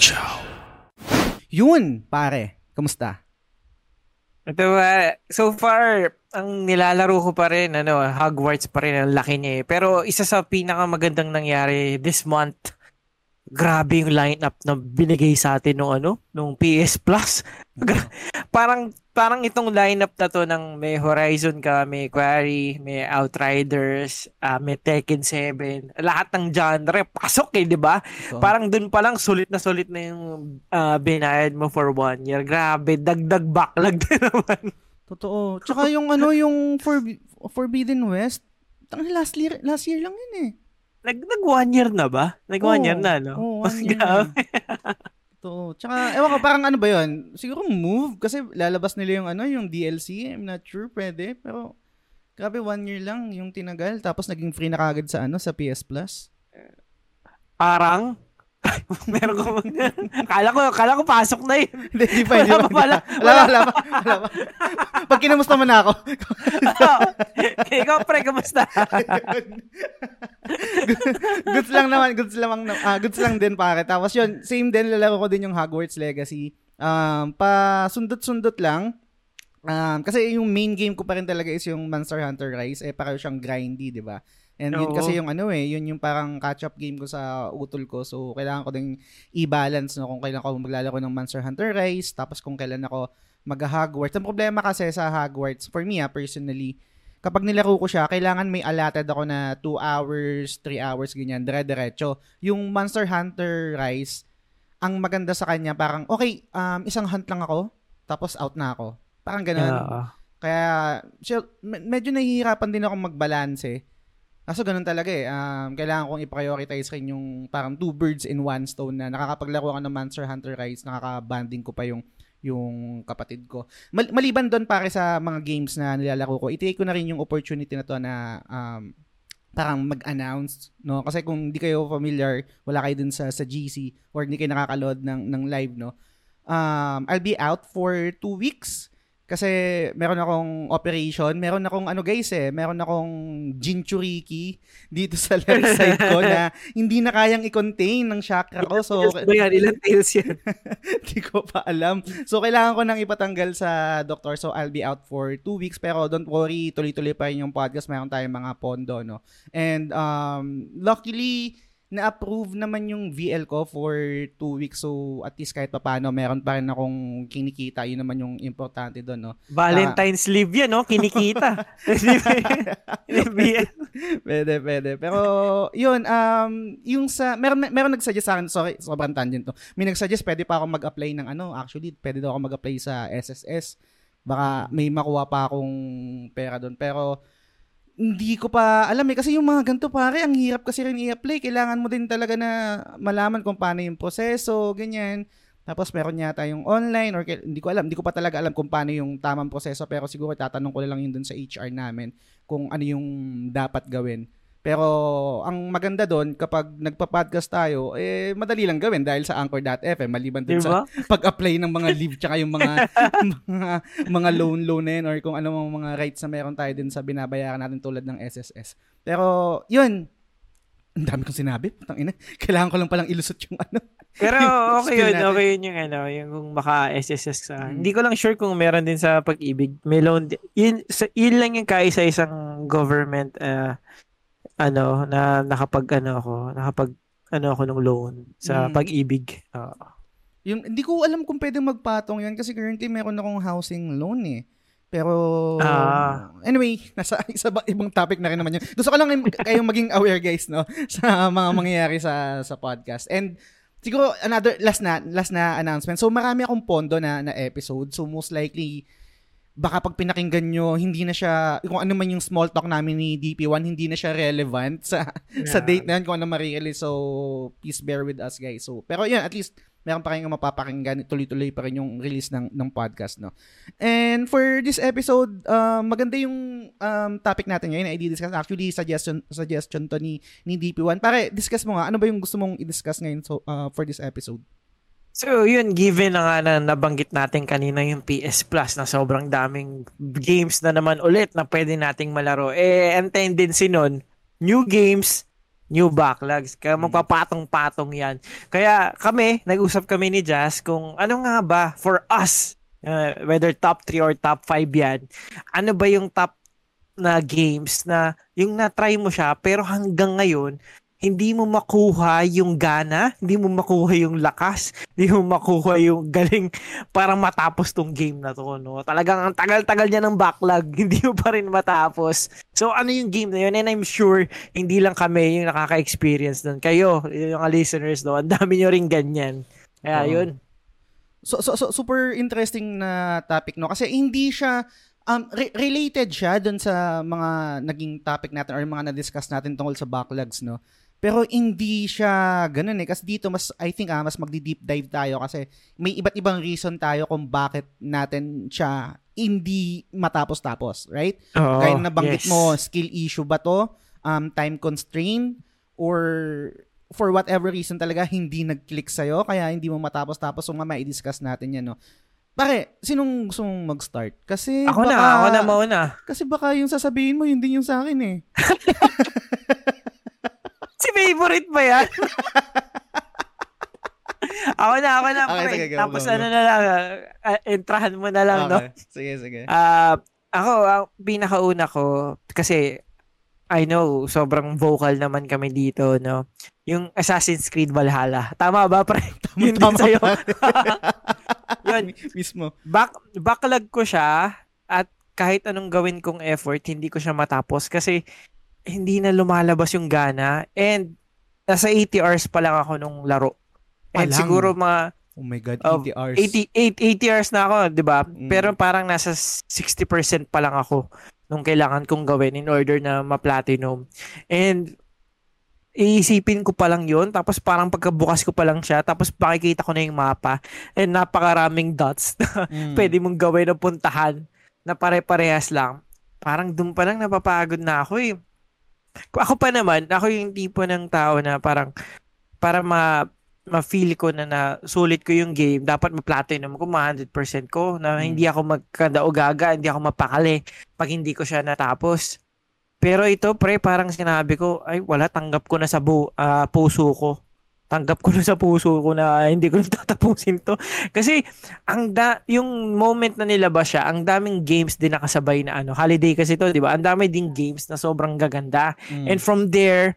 Chow. Yun, pare. Kamusta? Ito, uh, so far, ang nilalaro ko pa rin, ano, Hogwarts pa rin, ang laki niya eh. Pero isa sa pinakamagandang nangyari this month, grabe yung lineup na binigay sa atin nung ano, nung PS Plus. parang parang itong lineup na to ng may Horizon ka, may Quarry, may Outriders, uh, may Tekken 7, lahat ng genre pasok eh, 'di ba? So, parang dun pa lang sulit na sulit na yung uh, binayad mo for one year. Grabe, dagdag backlog din naman. Totoo. Tsaka yung ano, yung For, Forbidden West, tang last year, last year lang yun eh. Nag, nag one year na ba? Nag one oh, year na, no? Oo, oh, one year na. To. Tsaka, ewan ko, parang ano ba yun? Siguro move, kasi lalabas nila yung ano, yung DLC. I'm not sure, pwede. Pero, grabe, one year lang yung tinagal. Tapos, naging free na kagad sa ano, sa PS Plus. Parang, Meron ko Kala ko, kala ko pasok na yun. Hindi, di pa, di pa. Wala. Wala pa, wala. Wala pa. Pag kinamusta mo na ako. Ikaw, pre, kamusta? goods lang naman, goods lang, uh, goods lang din, pare. Tapos yun, same din, lalaro ko din yung Hogwarts Legacy. Um, pa sundot-sundot lang. Um, kasi yung main game ko pa rin talaga is yung Monster Hunter Rise. Eh, para siyang grindy, di ba? And yun kasi yung ano eh, yun yung parang catch-up game ko sa utol ko. So, kailangan ko ding i-balance no, kung kailan ako maglalaro ng Monster Hunter Rise, tapos kung kailan ako mag-Hogwarts. Ang problema kasi sa Hogwarts, for me ah, personally, kapag nilaro ko siya, kailangan may allotted ako na 2 hours, 3 hours, ganyan, dire-diretso. Yung Monster Hunter Rise, ang maganda sa kanya, parang, okay, um, isang hunt lang ako, tapos out na ako. Parang ganun. Yeah. Kaya, so, medyo nahihirapan din ako magbalance eh. Kaso ganun talaga eh. Um, kailangan kong i-prioritize rin yung parang two birds in one stone na nakakapaglaro ka ng Monster Hunter Rise, nakaka-banding ko pa yung yung kapatid ko. Mal- maliban doon pare sa mga games na nilalaro ko, i-take ko na rin yung opportunity na to na um, parang mag-announce, no? Kasi kung hindi kayo familiar, wala kayo dun sa sa GC or hindi kayo nakaka-load ng ng live, no? Um, I'll be out for two weeks kasi meron akong operation, meron akong ano guys eh, meron akong jinchuriki dito sa left side ko na hindi na kayang i-contain ng chakra ko. So, yan? Ilan tails yan? Hindi ko pa alam. So, kailangan ko nang ipatanggal sa doktor. So, I'll be out for two weeks. Pero don't worry, tuloy-tuloy pa rin yung podcast. Meron tayong mga pondo, no? And um, luckily, na-approve naman yung VL ko for two weeks. So, at least kahit pa paano, meron pa rin akong kinikita. Yun naman yung importante doon, no? Valentine's uh, leave yan, no? Kinikita. pwede, pwede. Pero, yun, um, yung sa, meron, meron nagsuggest sa akin, sorry, sobrang tangent to. May nagsuggest, pwede pa ako mag-apply ng ano, actually, pwede daw ako mag-apply sa SSS. Baka may makuha pa akong pera doon. Pero, hindi ko pa alam eh. Kasi yung mga ganito pare, ang hirap kasi rin i-apply. Kailangan mo din talaga na malaman kung paano yung proseso, ganyan. Tapos meron yata yung online or hindi ko alam, hindi ko pa talaga alam kung paano yung tamang proseso pero siguro tatanong ko lang yun dun sa HR namin kung ano yung dapat gawin. Pero ang maganda doon kapag nagpa-podcast tayo, eh madali lang gawin dahil sa Anchor.fm maliban din diba? sa pag-apply ng mga leave tsaka yung mga mga mga loan loan na yun or kung ano mga rights na meron tayo din sa binabayaran natin tulad ng SSS. Pero yun, ang dami kong sinabi. Putang ina. Kailangan ko lang palang ilusot yung ano. Pero okay yun. Natin. Okay yun yung ano, yung kung baka SSS sa. Hmm. Hindi ko lang sure kung meron din sa pag-ibig. May loan. Yun, sa, yun lang yung kaisa isang government uh, ano na nakapag ano ako, nakapag ano ako ng loan sa mm. pag-ibig. Uh, yung hindi ko alam kung pwedeng magpatong 'yan kasi currently meron akong housing loan eh. Pero ah. anyway, nasa isa ba, ibang topic na rin naman 'yun. Gusto ko lang kayong maging aware guys no sa mga mangyayari sa sa podcast. And siguro another last na last na announcement. So marami akong pondo na na episode. So most likely baka pag pinakinggan nyo, hindi na siya, kung ano man yung small talk namin ni DP1, hindi na siya relevant sa yeah. sa date na yun, kung ano ma-release. So, please bear with us, guys. So, pero yan, at least, meron pa kayong mapapakinggan, tuloy-tuloy pa rin yung release ng, ng podcast, no? And for this episode, uh, maganda yung um, topic natin ngayon na i-discuss. Actually, suggestion suggestion to ni, ni DP1. Pare, discuss mo nga, ano ba yung gusto mong i-discuss ngayon so, uh, for this episode? So, yun, given na nga na nabanggit natin kanina yung PS Plus na sobrang daming games na naman ulit na pwede nating malaro. Eh, ang tendency nun, new games, new backlogs. Kaya Mm. magpapatong-patong yan. Kaya kami, nag-usap kami ni Jazz kung ano nga ba for us, uh, whether top 3 or top 5 yan, ano ba yung top na games na yung na-try mo siya pero hanggang ngayon, hindi mo makuha yung gana, hindi mo makuha yung lakas, hindi mo makuha yung galing para matapos tong game na to, no? Talagang ang tagal-tagal niya ng backlog, hindi mo pa rin matapos. So ano yung game na yun? And I'm sure hindi lang kami yung nakaka-experience nun. Kayo, yung listeners, no? Ang dami nyo rin ganyan. Kaya yun. So, so, so super interesting na topic no kasi hindi siya um re- related siya dun sa mga naging topic natin or mga na-discuss natin tungkol sa backlogs no. Pero hindi siya ganun eh kasi dito mas I think ah, mas magdi-deep dive tayo kasi may iba't ibang reason tayo kung bakit natin siya hindi matapos-tapos, right? Oo, Gaya na nabanggit yes. mo, skill issue ba to? Um, time constraint? Or for whatever reason talaga hindi nag-click sa'yo kaya hindi mo matapos-tapos so mamaya i-discuss natin yan, no? Pare, sinong gusto mong mag-start? Kasi Ako baka, na, ako na mauna. Kasi baka yung sasabihin mo, yun din yung sa akin eh. Si favorite ba yan? ako na, ako na, Okay, pre. sige, Tapos ano na lang, uh, entrahan mo na lang, no? Okay. Sige, sige. Ah, ako, ang pinakauna ko, kasi I know, sobrang vocal naman kami dito, no? Yung Assassin's Creed Valhalla. Tama ba, pre? Yun din sa'yo. Yun, Mismo. back, backlog ko siya at kahit anong gawin kong effort, hindi ko siya matapos kasi hindi na lumalabas yung gana and nasa 80 hours pa lang ako nung laro. And siguro mga Oh my God, Oh, 80 hours. 80, 8, 80 hours na ako, di ba? Mm. Pero parang nasa 60% pa lang ako nung kailangan kong gawin in order na ma-platinum. And iisipin ko pa lang yun, tapos parang pagkabukas ko pa lang siya, tapos pakikita ko na yung mapa, and napakaraming dots na Mm. pwede mong gawin na puntahan na pare-parehas lang. Parang doon pa lang napapagod na ako eh. Ako pa naman, ako yung tipo ng tao na parang para ma ma-feel ko na na sulit ko yung game, dapat ma-platinum ko, ma-100% ko, na Mm. hindi ako magkanda-ugaga, hindi ako mapakali pag hindi ko siya natapos. Pero ito, pre, parang sinabi ko, ay wala, tanggap ko na sa bu- ah, puso ko. Tanggap ko na sa puso ko na hindi ko tatapusin to. Kasi ang da yung moment na nilabas siya, ang daming games din nakasabay na ano, holiday kasi to, 'di ba? Ang dami ding games na sobrang gaganda. Mm. And from there,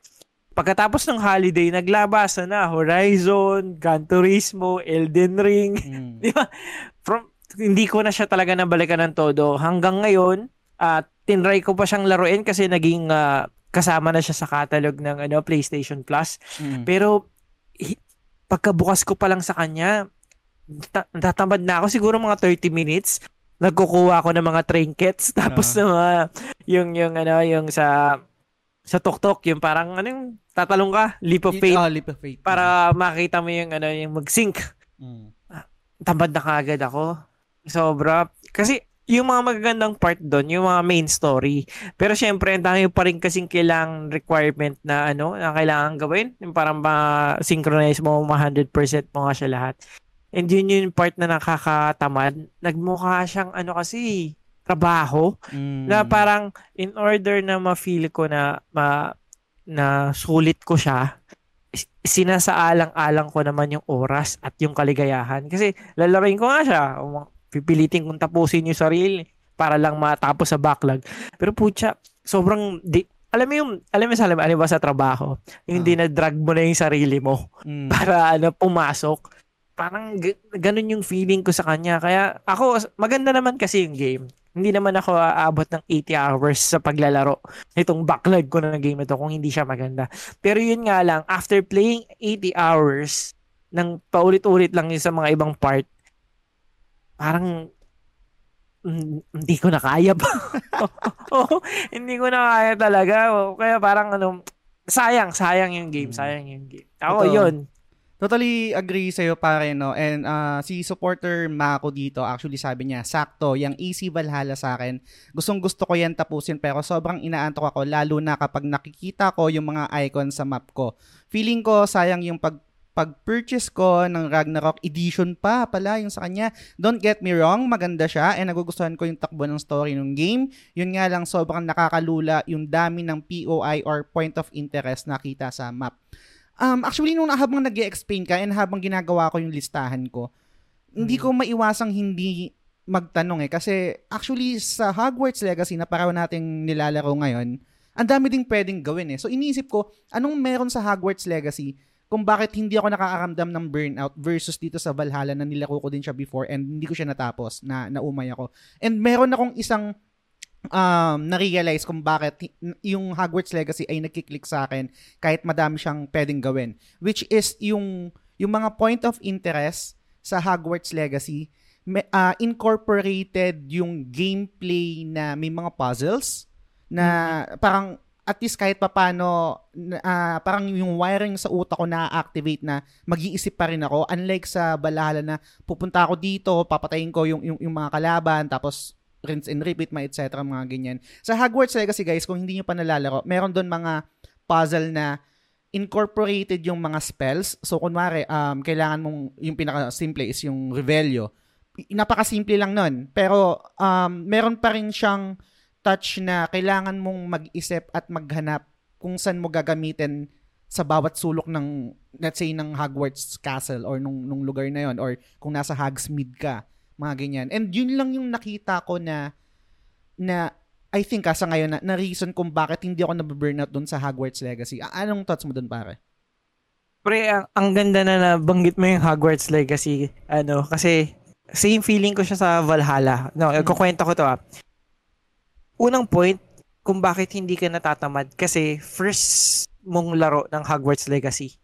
pagkatapos ng holiday, naglabasan na Horizon, Gran Turismo, Elden Ring. Mm. Di ba? From, hindi ko na siya talaga nabalikan ng todo. Hanggang ngayon, at tinry ko pa siyang laruin kasi naging ah, kasama na siya sa catalog ng ano PlayStation Plus. Mm. Pero pagkabukas ko pa lang sa kanya, ta- tatamad na ako siguro mga 30 minutes. Nagkukuha ako ng mga trinkets tapos Ah. ng mga yung yung ano yung sa sa tuktok yung parang ano yung tatalong ka leap of faith Oh, leap of faith. para makita mo yung ano yung mag-sync Mm. tamad na kaagad ako. Sobra. Kasi yung mga magagandang part doon, yung mga main story. Pero syempre, ang dami pa rin kasing kailangang requirement na ano, na kailangan gawin. Yung parang ma-synchronize mo, ma-100% mo nga siya lahat. And yun yung part na nakakatamad. Nagmukha siyang ano kasi, trabaho. Mm. Na parang in order na ma-feel ko na ma, na sulit ko siya, sinasaalang-alang ko naman yung oras at yung kaligayahan. Kasi lalaroin ko nga siya. Pipilitin kong tapusin yung sarili para lang matapos sa backlog. Pero putya, sobrang di, alam mo yung, alam mo sa alam, ano ba sa trabaho? Yung Ah. dinadrag mo na yung sarili mo Mm. para ano, pumasok. Parang g- ganun yung feeling ko sa kanya. Kaya ako, maganda naman kasi yung game. Hindi naman ako aabot ng 80 hours sa paglalaro nitong backlog ko na game ito kung hindi siya maganda. Pero yun nga lang, after playing 80 hours ng paulit-ulit lang yun sa mga ibang part, parang mm, hindi ko na kaya pa. Oo, hindi ko na kaya talaga. Kaya parang ano, sayang, sayang yung game, Mm. sayang yung game. Ako, Totoo. yun. Totally agree sa'yo pare no. And ah, si supporter Mako dito actually sabi niya, sakto, yung AC Valhalla sa akin. Gustong gusto ko yan tapusin pero sobrang inaantok ako lalo na kapag nakikita ko yung mga icon sa map ko. Feeling ko sayang yung pag pag-purchase ko ng Ragnarok edition pa pala yung sa kanya. Don't get me wrong, maganda siya and nagugustuhan ko yung takbo ng story ng game. Yun nga lang sobrang nakakalula yung dami ng POI or point of interest nakita sa map. Um, actually, nung habang nag explain ka and habang ginagawa ko yung listahan ko, hindi ko maiwasang hindi magtanong eh. Kasi actually sa Hogwarts Legacy na paraw nating nilalaro ngayon, ang dami ding pwedeng gawin eh. So iniisip ko, anong meron sa Hogwarts Legacy kung bakit hindi ako nakakaramdam ng burnout versus dito sa Valhalla na nilaro ko din siya before and hindi ko siya natapos, na naumay ako. And meron akong isang um, na-realize kung bakit yung Hogwarts Legacy ay nagkiklik sa akin kahit madami siyang pwedeng gawin. Which is yung, yung mga point of interest sa Hogwarts Legacy, uh, incorporated yung gameplay na may mga puzzles na mm-hmm. parang at least kahit papano uh, parang yung wiring sa utak ko na-activate na mag-iisip pa rin ako. Unlike sa Valhalla na pupunta ako dito papatayin ko yung yung, yung mga kalaban tapos rinse and repeat mga etc mga ganyan. Sa Hogwarts Legacy guys kung hindi niyo pa nalalaro meron doon mga puzzle na incorporated yung mga spells. So kunwari um kailangan mong yung pinaka simple is yung Revelio napaka-simple lang nun. Pero um meron pa rin siyang touch na kailangan mong mag-isip at maghanap kung saan mo gagamitin sa bawat sulok ng let's say ng Hogwarts Castle or nung nung lugar na yon or kung nasa Hogsmeade ka mga ganyan and yun lang yung nakita ko na na I think asa ngayon na, na reason kung bakit hindi ako nababurnout doon sa Hogwarts Legacy anong thoughts mo doon pare Pre, ang, ang ganda na nabanggit mo yung Hogwarts Legacy. Ano, kasi same feeling ko siya sa Valhalla. No, mm. kukwento ko to ah unang point kung bakit hindi ka natatamad kasi first mong laro ng Hogwarts Legacy.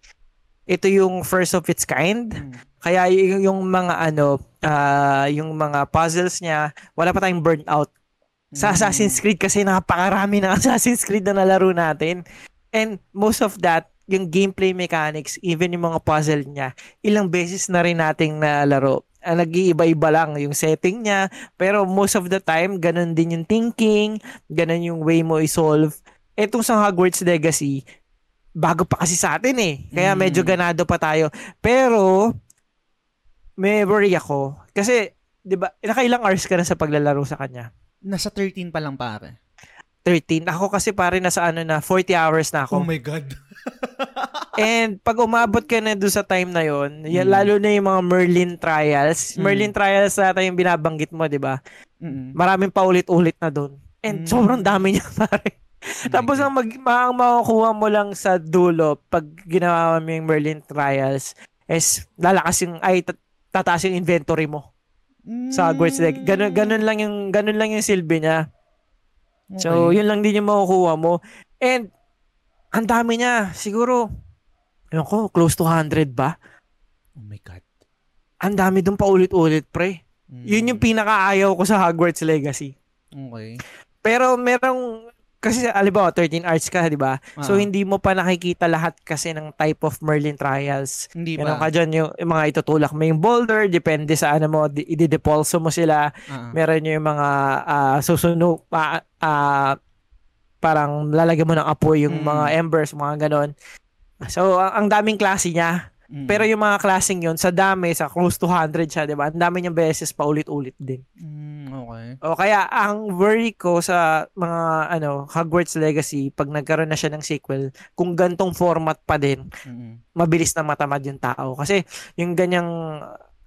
Ito yung first of its kind. Hmm. Kaya yung, yung mga ano, uh, yung mga puzzles niya, wala pa tayong burnout. Sa hmm. Assassin's Creed kasi napakarami ng Assassin's Creed na nalaro natin. And most of that, yung gameplay mechanics, even yung mga puzzle niya, ilang beses na rin nating nalaro uh, nag-iiba-iba lang yung setting niya. Pero most of the time, ganun din yung thinking, ganun yung way mo i-solve. Etong sa Hogwarts Legacy, bago pa kasi sa atin eh. Kaya mm. medyo ganado pa tayo. Pero, may worry ako. Kasi, di ba, nakailang hours ka na sa paglalaro sa kanya? Nasa 13 pa lang pare. 13. Ako kasi pare nasa ano na, 40 hours na ako. Oh my God. And pag umabot ka na doon sa time na yon, mm. lalo na yung mga Merlin trials. Mm. Merlin trials sa yung binabanggit mo, 'di ba? Mm. Maraming paulit-ulit na doon. And mm. sobrang dami niya, pare. Oh Tapos ang mag ang makukuha mo lang sa dulo pag ginawa mo yung Merlin trials is lalakas yung ay tataas yung inventory mo. Mm. Sa Hogwarts like ganun ganun lang yung ganun lang yung silbi niya. Okay. So, yun lang din yung makukuha mo. And ang dami niya. Siguro Ewan ko, close to 100 ba? Oh my God. Ang dami doon paulit-ulit, pre. Mm. Yun yung pinakaayaw ko sa Hogwarts Legacy. Okay. Pero merong, kasi alibawa, 13 arts ka, di ba? Uh-huh. So, hindi mo pa nakikita lahat kasi ng type of Merlin trials. Hindi ba? Meron ka dyan yung, yung mga itutulak mo yung boulder, depende sa ano mo, i-depolso mo sila. Uh-huh. Meron yung mga uh, susunog, uh, uh, parang lalagyan mo ng apoy yung mm. mga embers, mga ganon. So, ang, ang daming klase niya. Mm. Pero yung mga klaseng yon sa dami, sa close to 100 siya, di ba? Ang dami niyang beses pa ulit-ulit din. Mm, okay. O kaya, ang worry ko sa mga ano Hogwarts Legacy, pag nagkaroon na siya ng sequel, kung gantong format pa din, mm-hmm. mabilis na matamad yung tao. Kasi yung ganyang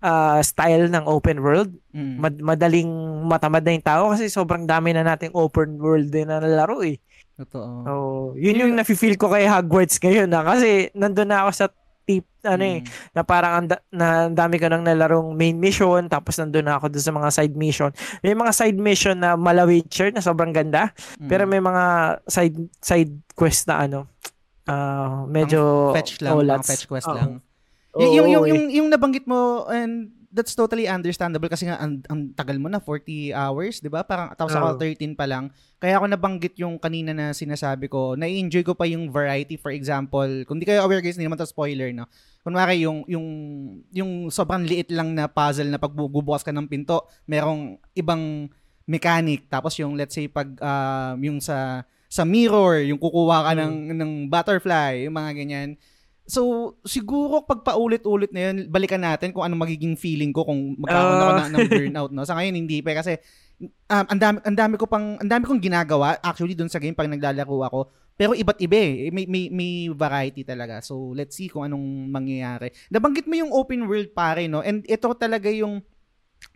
uh, style ng open world, mm. mad- madaling matamad na yung tao kasi sobrang dami na nating open world din na nalaro eh. Totoo. Oh, yun yung nafi-feel ko kay Hogwarts ngayon na kasi nandun na ako sa tip ano eh, mm. eh na parang and, na dami ka nang nalarong main mission tapos nandun na ako dun sa mga side mission. May mga side mission na malawitcher na sobrang ganda mm. pero may mga side side quest na ano uh, medyo ang fetch lang, ang fetch quest oh. lang. Oh, y- yung, yung, yung, yung nabanggit mo and that's totally understandable kasi nga ang, ang tagal mo na 40 hours, 'di ba? Parang tapos ako 13 pa lang. Kaya ako nabanggit yung kanina na sinasabi ko, na-enjoy ko pa yung variety for example. Kung di kayo aware guys, hindi naman to spoiler, no. Kunwari yung yung yung sobrang liit lang na puzzle na pag bubukas ka ng pinto, merong ibang mechanic. Tapos yung let's say pag uh, yung sa sa mirror, yung kukuha ka mm. ng ng butterfly, yung mga ganyan So, siguro pag paulit-ulit na yun, balikan natin kung ano magiging feeling ko kung magkakaroon ako ng, ng burnout, no? Sa ngayon, hindi pa kasi um, ang dami ang dami ko pang ang dami kong ginagawa actually doon sa game pag naglalaro ako. Pero iba't iba eh. May, may, may variety talaga. So, let's see kung anong mangyayari. Nabanggit mo yung open world pare, no? And ito talaga yung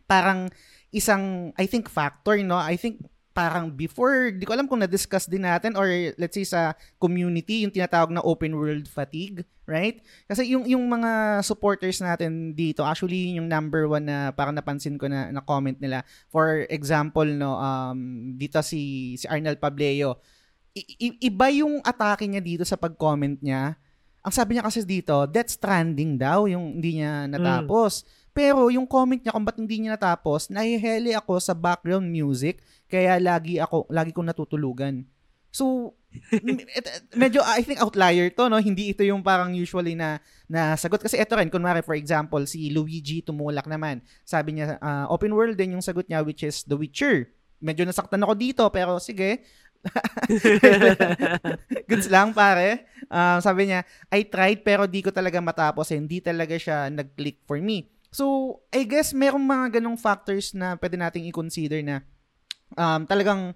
parang isang, I think, factor, no? I think parang before, di ko alam kung na-discuss din natin or let's say sa community, yung tinatawag na open world fatigue, right? Kasi yung, yung mga supporters natin dito, actually yung number one na parang napansin ko na, na comment nila. For example, no, um, dito si, si Arnel Pableo, I- iba yung atake niya dito sa pag-comment niya. Ang sabi niya kasi dito, Death Stranding daw, yung hindi niya natapos. Mm. Pero yung comment niya kung ba't hindi niya natapos, nahiheli ako sa background music kaya lagi ako, lagi kong natutulugan. So, medyo I think outlier to no? Hindi ito yung parang usually na na sagot. Kasi ito rin kunwari for example si Luigi tumulak naman. Sabi niya uh, open world din yung sagot niya which is The Witcher. Medyo nasaktan ako dito pero sige. Goods lang pare. Uh, sabi niya I tried pero di ko talaga matapos hindi talaga siya nag-click for me so I guess merong mga ganong factors na pwede nating i-consider na um, talagang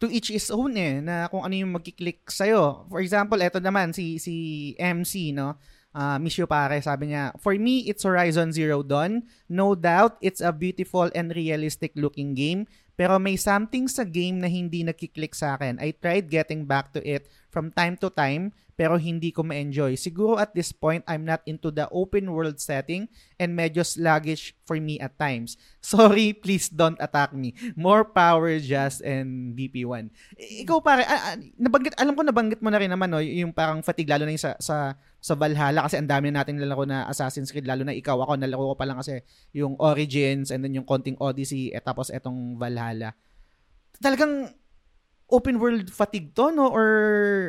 to each his own eh, na kung ano yung magkiklik sa'yo. For example, eto naman, si, si MC, no? Uh, Miss you pare, sabi niya, For me, it's Horizon Zero Dawn. No doubt, it's a beautiful and realistic looking game. Pero may something sa game na hindi nagkiklik sa akin. I tried getting back to it from time to time, pero hindi ko ma-enjoy. Siguro at this point, I'm not into the open world setting and medyo sluggish for me at times. Sorry, please don't attack me. More power, Just and DP1. Ikaw pare, ah, ah, nabanggit, alam ko nabanggit mo na rin naman no, yung parang fatigue lalo na yung sa, sa, sa Valhalla kasi ang dami na natin nalaro na Assassin's Creed lalo na ikaw ako nalaro ko pa lang kasi yung Origins and then yung konting Odyssey at tapos etong Valhalla. Talagang open world fatigue to, no? Or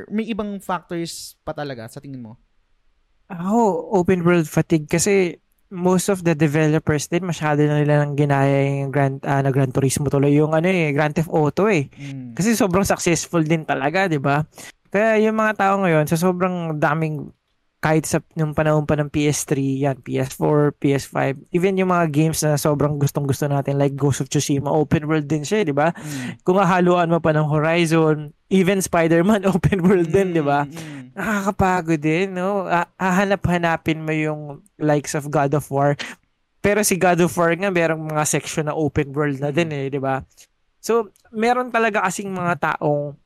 may ibang factors pa talaga sa tingin mo? Oh, open world fatigue kasi most of the developers din masyado na nila nang ginaya yung Grand uh, na Gran Turismo tuloy yung ano eh Grand Theft Auto eh. Mm. Kasi sobrang successful din talaga, 'di ba? Kaya yung mga tao ngayon sa sobrang daming kahit sa nung panahon pa ng PS3, yan, PS4, PS5, even yung mga games na sobrang gustong-gusto natin like Ghost of Tsushima, open world din siya, di ba? Mm. Kung hahaluan mo pa ng Horizon, even Spider-Man, open world mm, din, di ba? Mm. Nakakapagod din, no? Hahanap-hanapin mo yung likes of God of War. Pero si God of War nga, merong mga section na open world na din eh, di ba? So, meron talaga kasing mga taong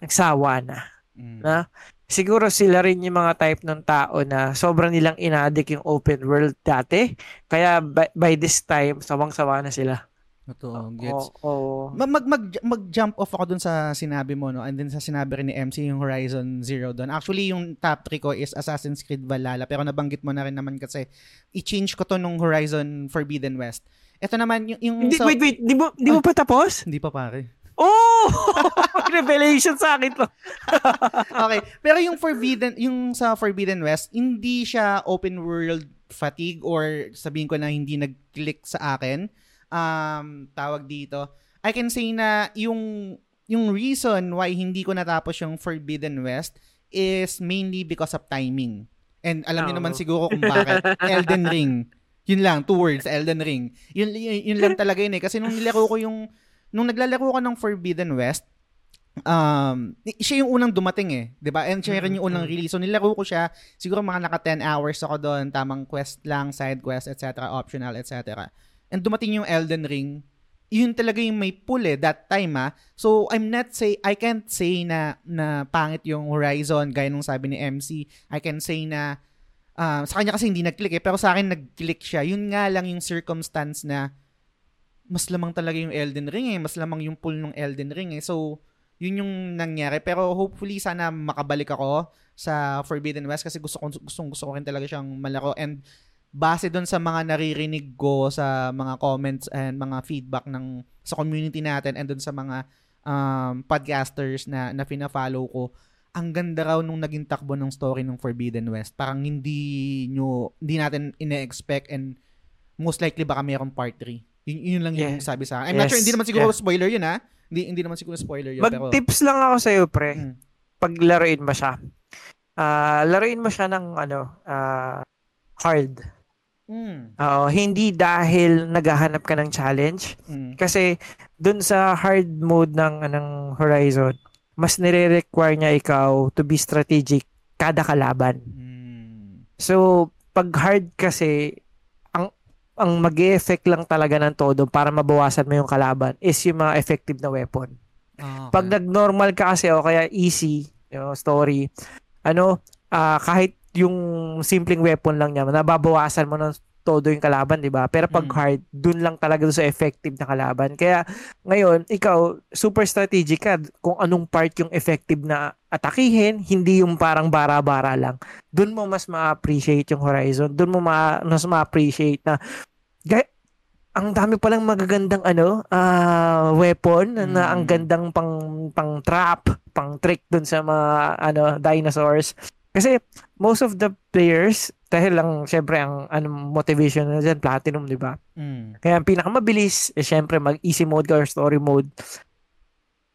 nagsawa na. Mm. Na siguro sila rin yung mga type ng tao na sobrang nilang inadik yung open world dati. Kaya by, by this time, sawang-sawa na sila. Totoo, gets. Oh, oh. Mag, mag, mag-jump off ako dun sa sinabi mo, no? And then sa sinabi rin ni MC, yung Horizon Zero Dawn. Actually, yung top 3 ko is Assassin's Creed Valhalla. Pero nabanggit mo na rin naman kasi i-change ko to nung Horizon Forbidden West. Ito naman, yung... yung Hindi, so, wait, wait. Di mo, di mo pa tapos? Hindi pa pare. Oh! Revelation sa akin to. okay. Pero yung Forbidden, yung sa Forbidden West, hindi siya open world fatigue or sabihin ko na hindi nag-click sa akin. Um, tawag dito. I can say na yung yung reason why hindi ko natapos yung Forbidden West is mainly because of timing. And alam oh. niyo naman siguro kung bakit. Elden Ring. Yun lang, two words, Elden Ring. Yun, yun, yun lang talaga yun eh. Kasi nung nilaro ko yung nung naglalaro ka ng Forbidden West, um, siya yung unang dumating eh, 'di ba? And siya rin yung unang release. So nilaro ko siya, siguro mga naka 10 hours ako doon, tamang quest lang, side quest, etc., optional, etc. And dumating yung Elden Ring. Yun talaga yung may pull eh, that time ah. So I'm not say I can't say na na pangit yung Horizon gaya nung sabi ni MC. I can say na uh, sa kanya kasi hindi nag-click eh, pero sa akin nag-click siya. Yun nga lang yung circumstance na mas lamang talaga yung Elden Ring eh. Mas lamang yung pull ng Elden Ring eh. So, yun yung nangyari. Pero hopefully sana makabalik ako sa Forbidden West kasi gusto ko, gusto, gusto ko rin talaga siyang malaro. And base doon sa mga naririnig ko sa mga comments and mga feedback ng sa community natin and doon sa mga um, podcasters na, na fina-follow ko, ang ganda raw nung naging takbo ng story ng Forbidden West. Parang hindi nyo, hindi natin ine-expect and most likely baka mayroong part 3. Yun, yun lang yung sabi sa akin. I'm yes. not sure, hindi naman siguro yeah. spoiler yun ha. Hindi, hindi naman siguro spoiler yun. Mag-tips pero... lang ako sa'yo, pre. Hmm. Paglaruin mo siya. ah laruin mo siya ng ano, ah hard. Mm. Oo, hindi dahil naghahanap ka ng challenge Mm. kasi dun sa hard mode ng ng Horizon, mas nire-require niya ikaw to be strategic kada kalaban. Mm. So, pag hard kasi, ang mag effect lang talaga ng todo para mabawasan mo yung kalaban is yung mga effective na weapon. Ah, okay. Pag nag-normal ka kasi o kaya easy, yung story, ano, ah, kahit yung simpleng weapon lang niya, nababawasan mo ng todo yung kalaban, di ba? Pero pag Mm. hard, dun lang talaga sa effective na kalaban. Kaya ngayon, ikaw, super strategic ka kung anong part yung effective na atakihin, hindi yung parang bara-bara lang. Dun mo mas ma-appreciate yung Horizon. Dun mo ma- mas ma-appreciate na ga- ang dami palang magagandang ano, ah, weapon na ang Mm. gandang pang pang trap, pang trick dun sa mga ano dinosaurs. Kasi most of the players dahil lang syempre ang ano motivation na dyan, platinum, di ba? Mm. Kaya ang pinakamabilis, eh, syempre mag easy mode or story mode.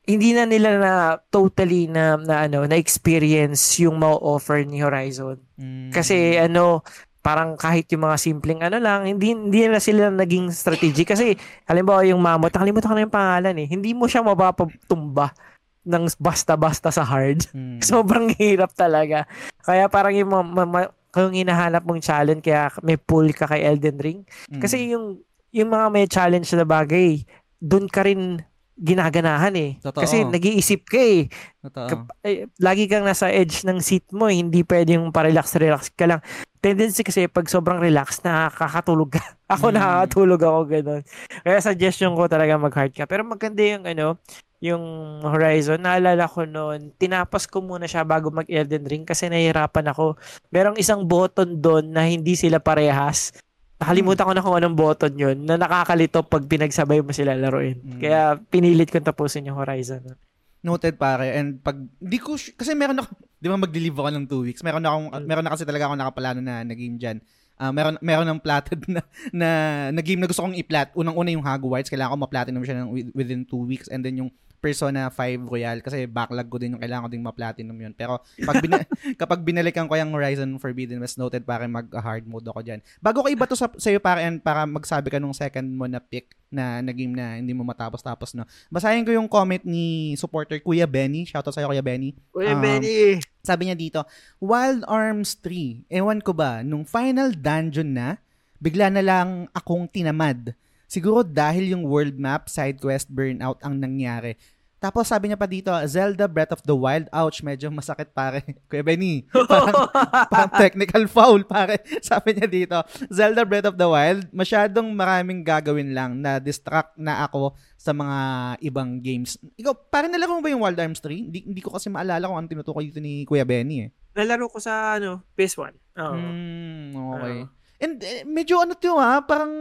Hindi na nila na totally na, na ano na experience yung ma-offer ni Horizon. Mm. Kasi ano, parang kahit yung mga simpleng ano lang, hindi hindi na sila naging strategic kasi halimbawa yung mamot, nakalimutan ko na yung pangalan eh. Hindi mo siya mapapatumba ng basta-basta sa hard. Mm. Sobrang hirap talaga. Kaya parang yung ma- ma- kung hinahanap mong challenge kaya may pull ka kay Elden Ring. Mm. Kasi yung yung mga may challenge na bagay, doon ka rin ginaganahan eh. Totoo. Kasi nag-iisip ka eh. Totoo. Kap- eh, lagi kang nasa edge ng seat mo, eh. hindi pwedeng pa-relax-relax ka lang. Tendency kasi pag sobrang relax, nakakatulog ka. Ako Mm. nakakatulog ako ganun. Kaya suggestion ko talaga mag-hard ka. Pero maganda yung ano, yung Horizon. Naalala ko noon, tinapas ko muna siya bago mag-Elden Ring kasi nahihirapan ako. Merong isang button doon na hindi sila parehas. Nakalimutan ko na kung anong button yun na nakakalito pag pinagsabay mo sila laruin. Mm. Kaya pinilit kong tapusin yung Horizon. Noted pare and pag di ko kasi meron ako 'di ba mag-leave ako ng 2 weeks. Meron na akong meron na kasi talaga ako nakapalano na na game diyan. Ah, meron meron ng platted na, na na game na gusto kong i-plat. Unang-una yung Hogwarts, kailangan ko ma-platinum siya ng wi- within 2 weeks and then yung Persona 5 Royal kasi backlog ko din yung kailangan ko ding ma-platinum yun. Pero pag bina- kapag binalikan ko yung Horizon Forbidden West noted para mag-hard mode ako diyan. Bago ko iba to sa sa'yo para para magsabi ka nung second mo na pick na na game na hindi mo matapos-tapos no. Basahin ko yung comment ni supporter Kuya Benny. Shoutout sa'yo Kuya Benny. Uy, Um, Benny! Sabi niya dito, Wild Arms 3, ewan ko ba, nung final dungeon na, bigla na lang akong tinamad. Siguro dahil yung world map, side quest, burnout ang nangyari. Tapos sabi niya pa dito, Zelda Breath of the Wild, ouch, medyo masakit pare. Kuya Benny, parang, parang technical foul pare. Sabi niya dito, Zelda Breath of the Wild, masyadong maraming gagawin lang na distract na ako sa mga ibang games. Ikaw, parang nalaro mo ba yung Wild Arms 3? Hindi, hindi ko kasi maalala kung ano tinutukoy dito ni Kuya Benny eh. Nalaro ko sa ano, PS1. Oo. Hmm, okay. Oo. And eh, medyo ano to ha, parang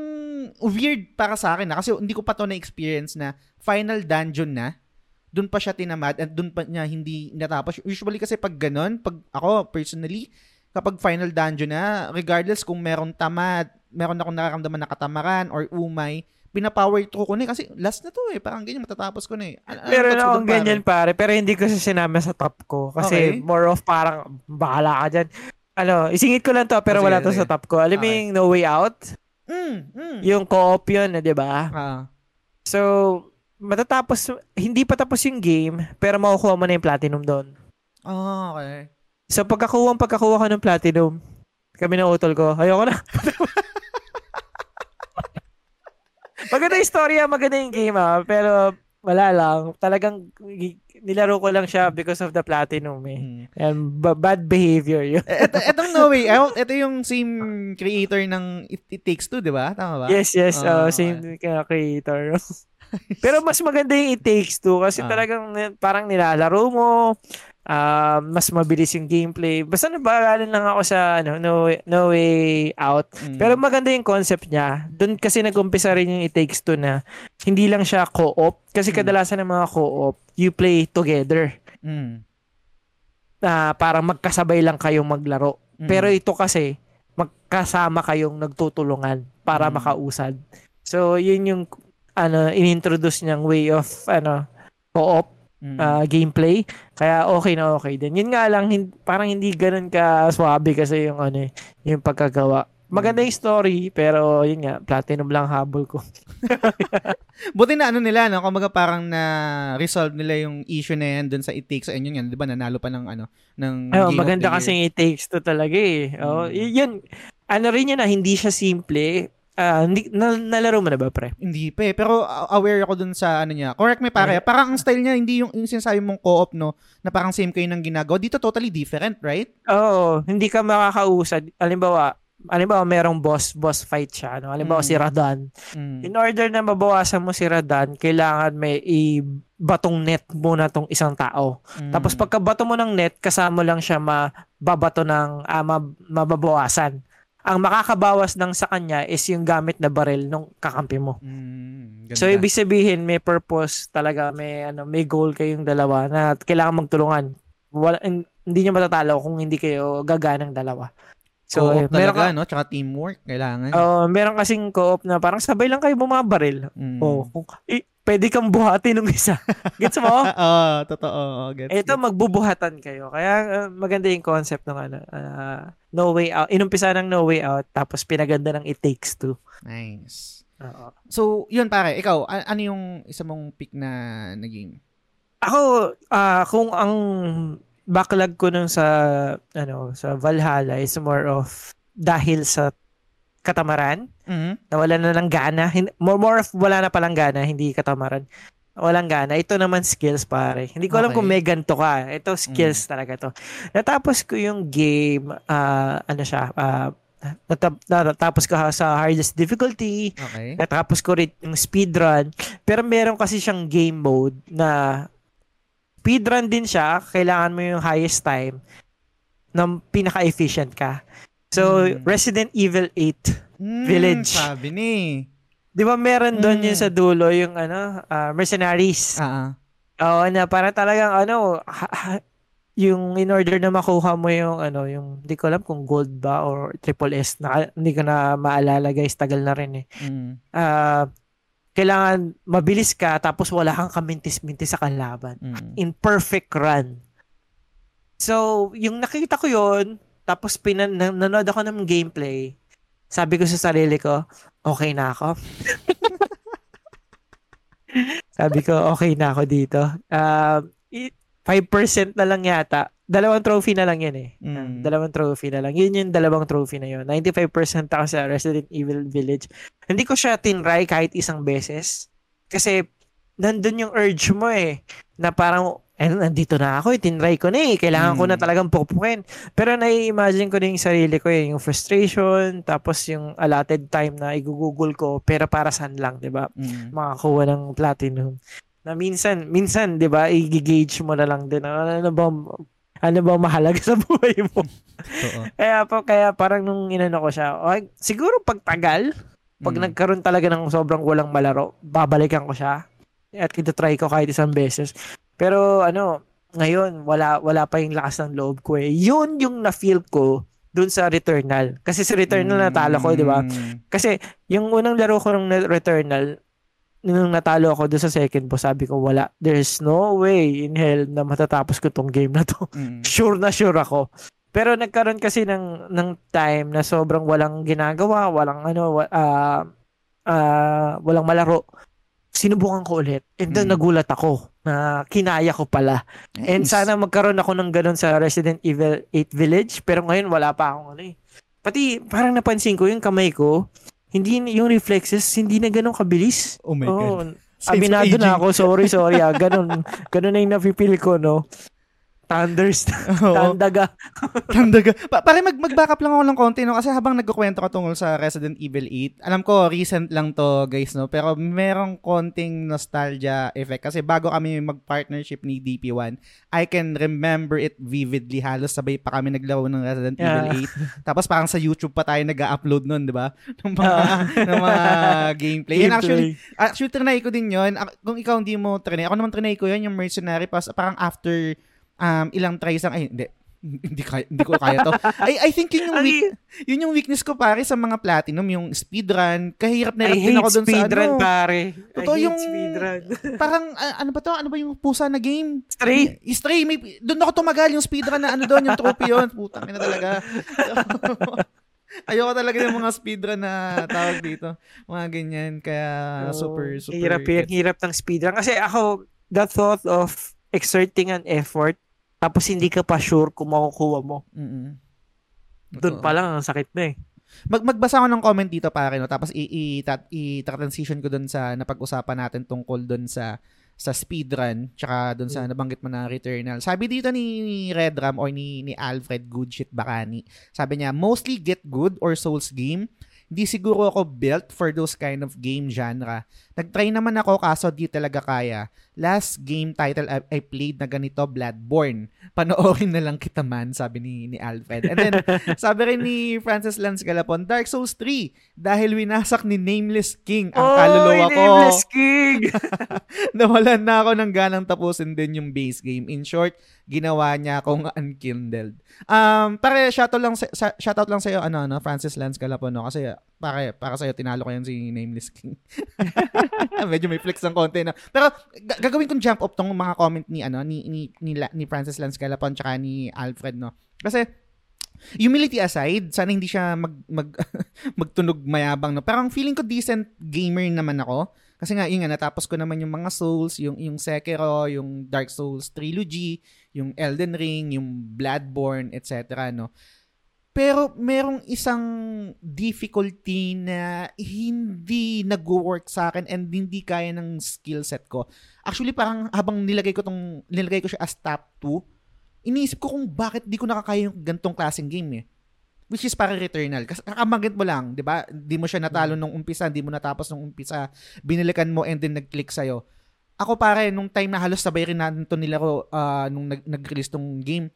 weird para sa akin na kasi hindi ko pa to na-experience na final dungeon na doon pa siya tinamad at doon pa niya hindi natapos. Usually kasi pag ganun, pag ako personally, kapag final dungeon na, regardless kung meron tamad, meron akong nararamdaman na katamaran or umay, pinapower through ko na eh, kasi last na to eh, parang ganyan matatapos ko na eh. Ano- ano Meron mo akong ganyan pare, pero hindi ko siya sinama sa top ko. Kasi Okay. more of parang, bahala ka dyan. Ano, isingit ko lang to, pero Oh, sige, wala to sige. sa top ko. Alam mo Okay. yung No Way Out? Mm, mm. Yung co-op yun, di ba? Ah, So, matatapos, hindi pa tapos yung game, pero makukuha mo na yung platinum doon. ah, okay. So, pagkakuha, pagkakuha ko ng platinum, kami na utol ko, ayoko na. maganda yung storya, maganda yung game ah, pero wala lang. Talagang nilaro ko lang siya because of the platinum eh. Mm. And ba- bad behavior yun. Ito, etong No Way ito yung same creator ng It, It Takes Two, di ba? Tama ba? yes, yes. Ah, uh, same creator. Pero mas maganda yung It Takes Two kasi Ah. talagang ni- parang nilalaro mo, ah, mas mabilis yung gameplay. Basta nabagalan lang ako sa ano, no, Way- no Way Out. Mm. Pero maganda yung concept niya. Doon kasi nag-umpisa rin yung It Takes Two na hindi lang siya co-op. Kasi Mm. kadalasan ng mga co-op, you play together. Mm. Na parang magkasabay lang kayong maglaro. Mm. Pero ito kasi, magkasama kayong nagtutulungan para Mm. makausad. So, yun yung ano, inintroduce niyang way of ano, co-op Mm. ah, gameplay. Kaya okay na okay din. Yun nga lang, hin- parang hindi ganun ka swabe kasi yung ano eh, yung pagkagawa. Maganda yung story, pero yun nga, platinum lang habol ko. Buti na ano nila, no? Kumbaga parang na resolve nila yung issue na yan dun sa It Takes. Ayun yun, di ba? Nanalo pa ng ano, ng Ayun, Game maganda kasi it takes to talaga eh. Oh, Mm. yun, ano rin yun na hindi siya simple. Ah, hindi, na, nalaro mo na ba, pre? Hindi pa eh. Pero aware ako dun sa ano niya. Correct me pare. Parang ang style niya, hindi yung, yung sinasabi mong co-op, no? Na parang same kayo ng ginagawa. Dito totally different, right? Oo, hindi ka makakausad. Alimbawa, alimbawa merong boss boss fight siya, no? Alimbawa Mm. si Radan. Mm. In order na mabawasan mo si Radan, kailangan may i-batong net muna tong isang tao. Mm. Tapos pagkabato mo ng net, kasama lang siya mababato ng ah, mab- mababawasan. Ang makakabawas ng sa kanya is yung gamit na baril nung kakampi mo. Mm, ganda. So ibig sabihin may purpose talaga, may ano, may goal kayong dalawa na kailangan magtulungan. Wala hin- hindi niyo matatalo kung hindi kayo gaganang dalawa. So co-op eh, meron talaga, ka, no? Tsaka teamwork. Kailangan. oh, meron kasing co-op na parang sabay lang kayo bumabaril. Mm. Oh, kung, eh, pwede kang buhatin ng isa. Gets mo? Oo, totoo. Oo, gets, Ito gets. magbubuhatan kayo. Kaya uh, maganda yung concept ng ano, uh, No Way Out. Inumpisa ng No Way Out tapos pinaganda ng It Takes Two. Nice. Oo. So, yun pare, ikaw, a- ano yung isa mong pick na, na game? Ako, ah kung ang backlog ko nung sa ano sa Valhalla is more of dahil sa katamaran, Mhm. nawala na ng gana. More, more of wala na palang gana, hindi katamaran. Walang gana. Ito naman skills pare. Hindi ko alam Okay. kung may ganito ka. Ito skills talaga to. Natapos ko yung game, ah, ano siya, ah, natap- natapos ko sa hardest difficulty, Okay. natapos ko rin yung speedrun. Pero meron kasi siyang game mode na speedrun din siya, kailangan mo yung highest time ng pinaka-efficient ka. So, Hmm. Resident Evil 8 Mm, Village. Sabi ni. Di ba meron doon Mm. yung sa dulo, yung ano, ah, mercenaries. Ah, ah. Oo, na para talagang ano, ha- ha- yung in order na makuha mo yung ano, yung hindi ko alam kung gold ba or triple S, na, hindi ko na maalala guys, tagal na rin eh. Mm. Ah, kailangan mabilis ka tapos wala kang kamintis-mintis sa kalaban. Mm. In perfect run. So, yung nakita ko yon tapos pinan nan- nanood ako ng gameplay. Sabi ko sa sarili ko, okay na ako. Sabi ko, okay na ako dito. Um, i- 5% na lang yata. Dalawang trophy na lang yan eh. Mm. Dalawang trophy na lang. Yun yung dalawang trophy na yun. 95% ako sa Resident Evil Village. Hindi ko siya tinry kahit isang beses. Kasi nandun yung urge mo eh. Na parang, eh, nandito na ako eh. Tinry ko na eh. Kailangan ko na Mm. talagang pupukin. Pero nai-imagine ko na yung sarili ko eh. Yung frustration, tapos yung allotted time na igugugol ko. Pero para saan lang, di ba? Mm. makakuha ng platinum. Na minsan, minsan, 'di ba, i-gauge mo na lang din ano, ano ba ano ba mahalaga sa buhay mo. Kaya po kaya parang nung inano ko siya, okay, siguro pagtagal, pag Mm. nagkaroon talaga ng sobrang walang malaro, babalikan ko siya. At try ko kahit isang beses. Pero ano, ngayon wala wala pa yung lakas ng loob ko eh. Yun yung na-feel ko dun sa Returnal. Kasi sa Returnal natalo ko, 'di ba? Mm. Kasi yung unang laro ko ng na- Returnal, nung natalo ako doon sa second boss, sabi ko wala. There's no way in hell na matatapos ko tong game na to. Mm. Sure na sure ako. Pero nagkaroon kasi ng ng time na sobrang walang ginagawa, walang ano, ah ah, walang malaro. Sinubukan ko ulit. And then Mm. nagulat ako na kinaya ko pala. And Nice. sana magkaroon ako ng ganun sa Resident Evil 8 Village. Pero ngayon wala pa akong ano eh. Pati parang napansin ko yung kamay ko, hindi na- yung reflexes hindi na ganun kabilis. Oh my God. Oh, Signs of abinado na aging. ako. Sorry, sorry. Ah. Ganun, ganun na yung napipil ko, no? Thunders, tandaga. Tandaga. Pa- pare mag mag-back up lang ako ng konti no kasi habang nagkukwento ka tungkol sa Resident Evil 8, alam ko recent lang to guys no, pero merong konting nostalgia effect kasi bago kami mag-partnership ni DP1, I can remember it vividly. Halos sabay pa kami naglaro ng Resident Yeah. Evil 8. Tapos parang sa YouTube pa tayo nag-upload nun, 'di ba? Ng mga ng mga gameplay. Yan actually Actually, trinay ko din. Ak- Kung ikaw hindi mo trinay, ako naman trinay ko yun, yung mercenary, pas, parang after um, ilang tries lang, ay, hindi, hindi kaya, hindi ko kaya to. I, I think yun yung, weak, yun yung weakness ko pare sa mga platinum, yung speedrun. Kahirap na din ako doon sa ano. speedrun, pare. Totoo I hate yung- speedrun. Parang, ah, ano ba to? Ano ba yung pusa na game? Stray. Stray, may, doon ako tumagal yung speedrun na ano doon, yung trophy yun. Putang ina talaga. Ayoko talaga yung mga speedrun na tawag dito. Mga ganyan. Kaya super, super. Hirap. Hirap ng speedrun. Kasi ako, the thought of exerting an effort, tapos hindi ka pa sure kung makukuha mo. Mm-mm. Doon pa lang, ang sakit na eh. Mag magbasa ako ng comment dito pare no tapos i i- tat- i-transition ko doon sa napag-usapan natin tungkol doon sa sa speedrun tsaka doon sa nabanggit mo na Returnal. Sabi dito ni Redram or ni ni Alfred Goodshit Bakani. Sabi niya, mostly get good or Souls game. Hindi siguro ako built for those kind of game genre. Nag-try naman ako kaso di talaga kaya. Last game title I, I played na ganito, Bloodborne. Panoorin na lang kita man, sabi ni, ni Alfred. And then, sabi rin ni Francis Lance Galapon, Dark Souls 3, dahil winasak ni Nameless King ang kaluluwa ko. Nameless King! Nawalan na ako ng ganang tapusin din yung base game. In short, ginawa niya akong unkindled. Um, pare, shoutout lang, sa, shoutout lang sa'yo, ano, no, Francis Lance Galapon, no? Kasi, pare, para sa'yo, tinalo ko yan si Nameless King. Medyo may flex ng konti, no? Pero, gagawin kong jump up tong mga comment ni, ano, ni, ni, ni, ni Francis Lance Galapon, tsaka ni Alfred, no? Kasi, humility aside, sana hindi siya mag, mag magtunog mayabang, no? Pero ang feeling ko decent gamer naman ako. Kasi nga, yun nga, natapos ko naman yung mga Souls, yung, yung Sekiro, yung Dark Souls Trilogy, yung Elden Ring, yung Bloodborne, etc. No? Pero merong isang difficulty na hindi nag-work sa akin and hindi kaya ng skill set ko. Actually, parang habang nilagay ko tong nilagay ko siya as top 2, iniisip ko kung bakit di ko nakakaya yung gantong klaseng game eh. Which is para Returnal. Kasi kakamagit mo lang, di ba? Di mo siya natalo nung umpisa, di mo natapos nung umpisa. Binilikan mo and then nag-click sa'yo. Ako pare, nung time na halos sabay rin natin to nilaro ah, nung nag- nag-release tong game,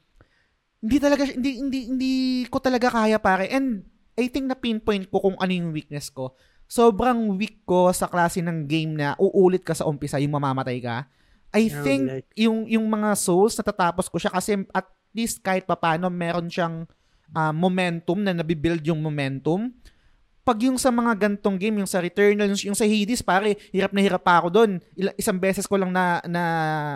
hindi talaga, hindi, hindi, hindi ko talaga kaya pare. And I think na pinpoint ko kung ano yung weakness ko. Sobrang weak ko sa klase ng game na uulit ka sa umpisa, yung mamamatay ka. I Yeah, think like- yung yung mga souls natatapos ko siya kasi at least kahit papaano meron siyang ah, momentum na nabibuild yung momentum. Pag yung sa mga gantong game, yung sa Returnal, yung, yung sa Hades, pare, hirap na hirap pa ako doon. Isang beses ko lang na, na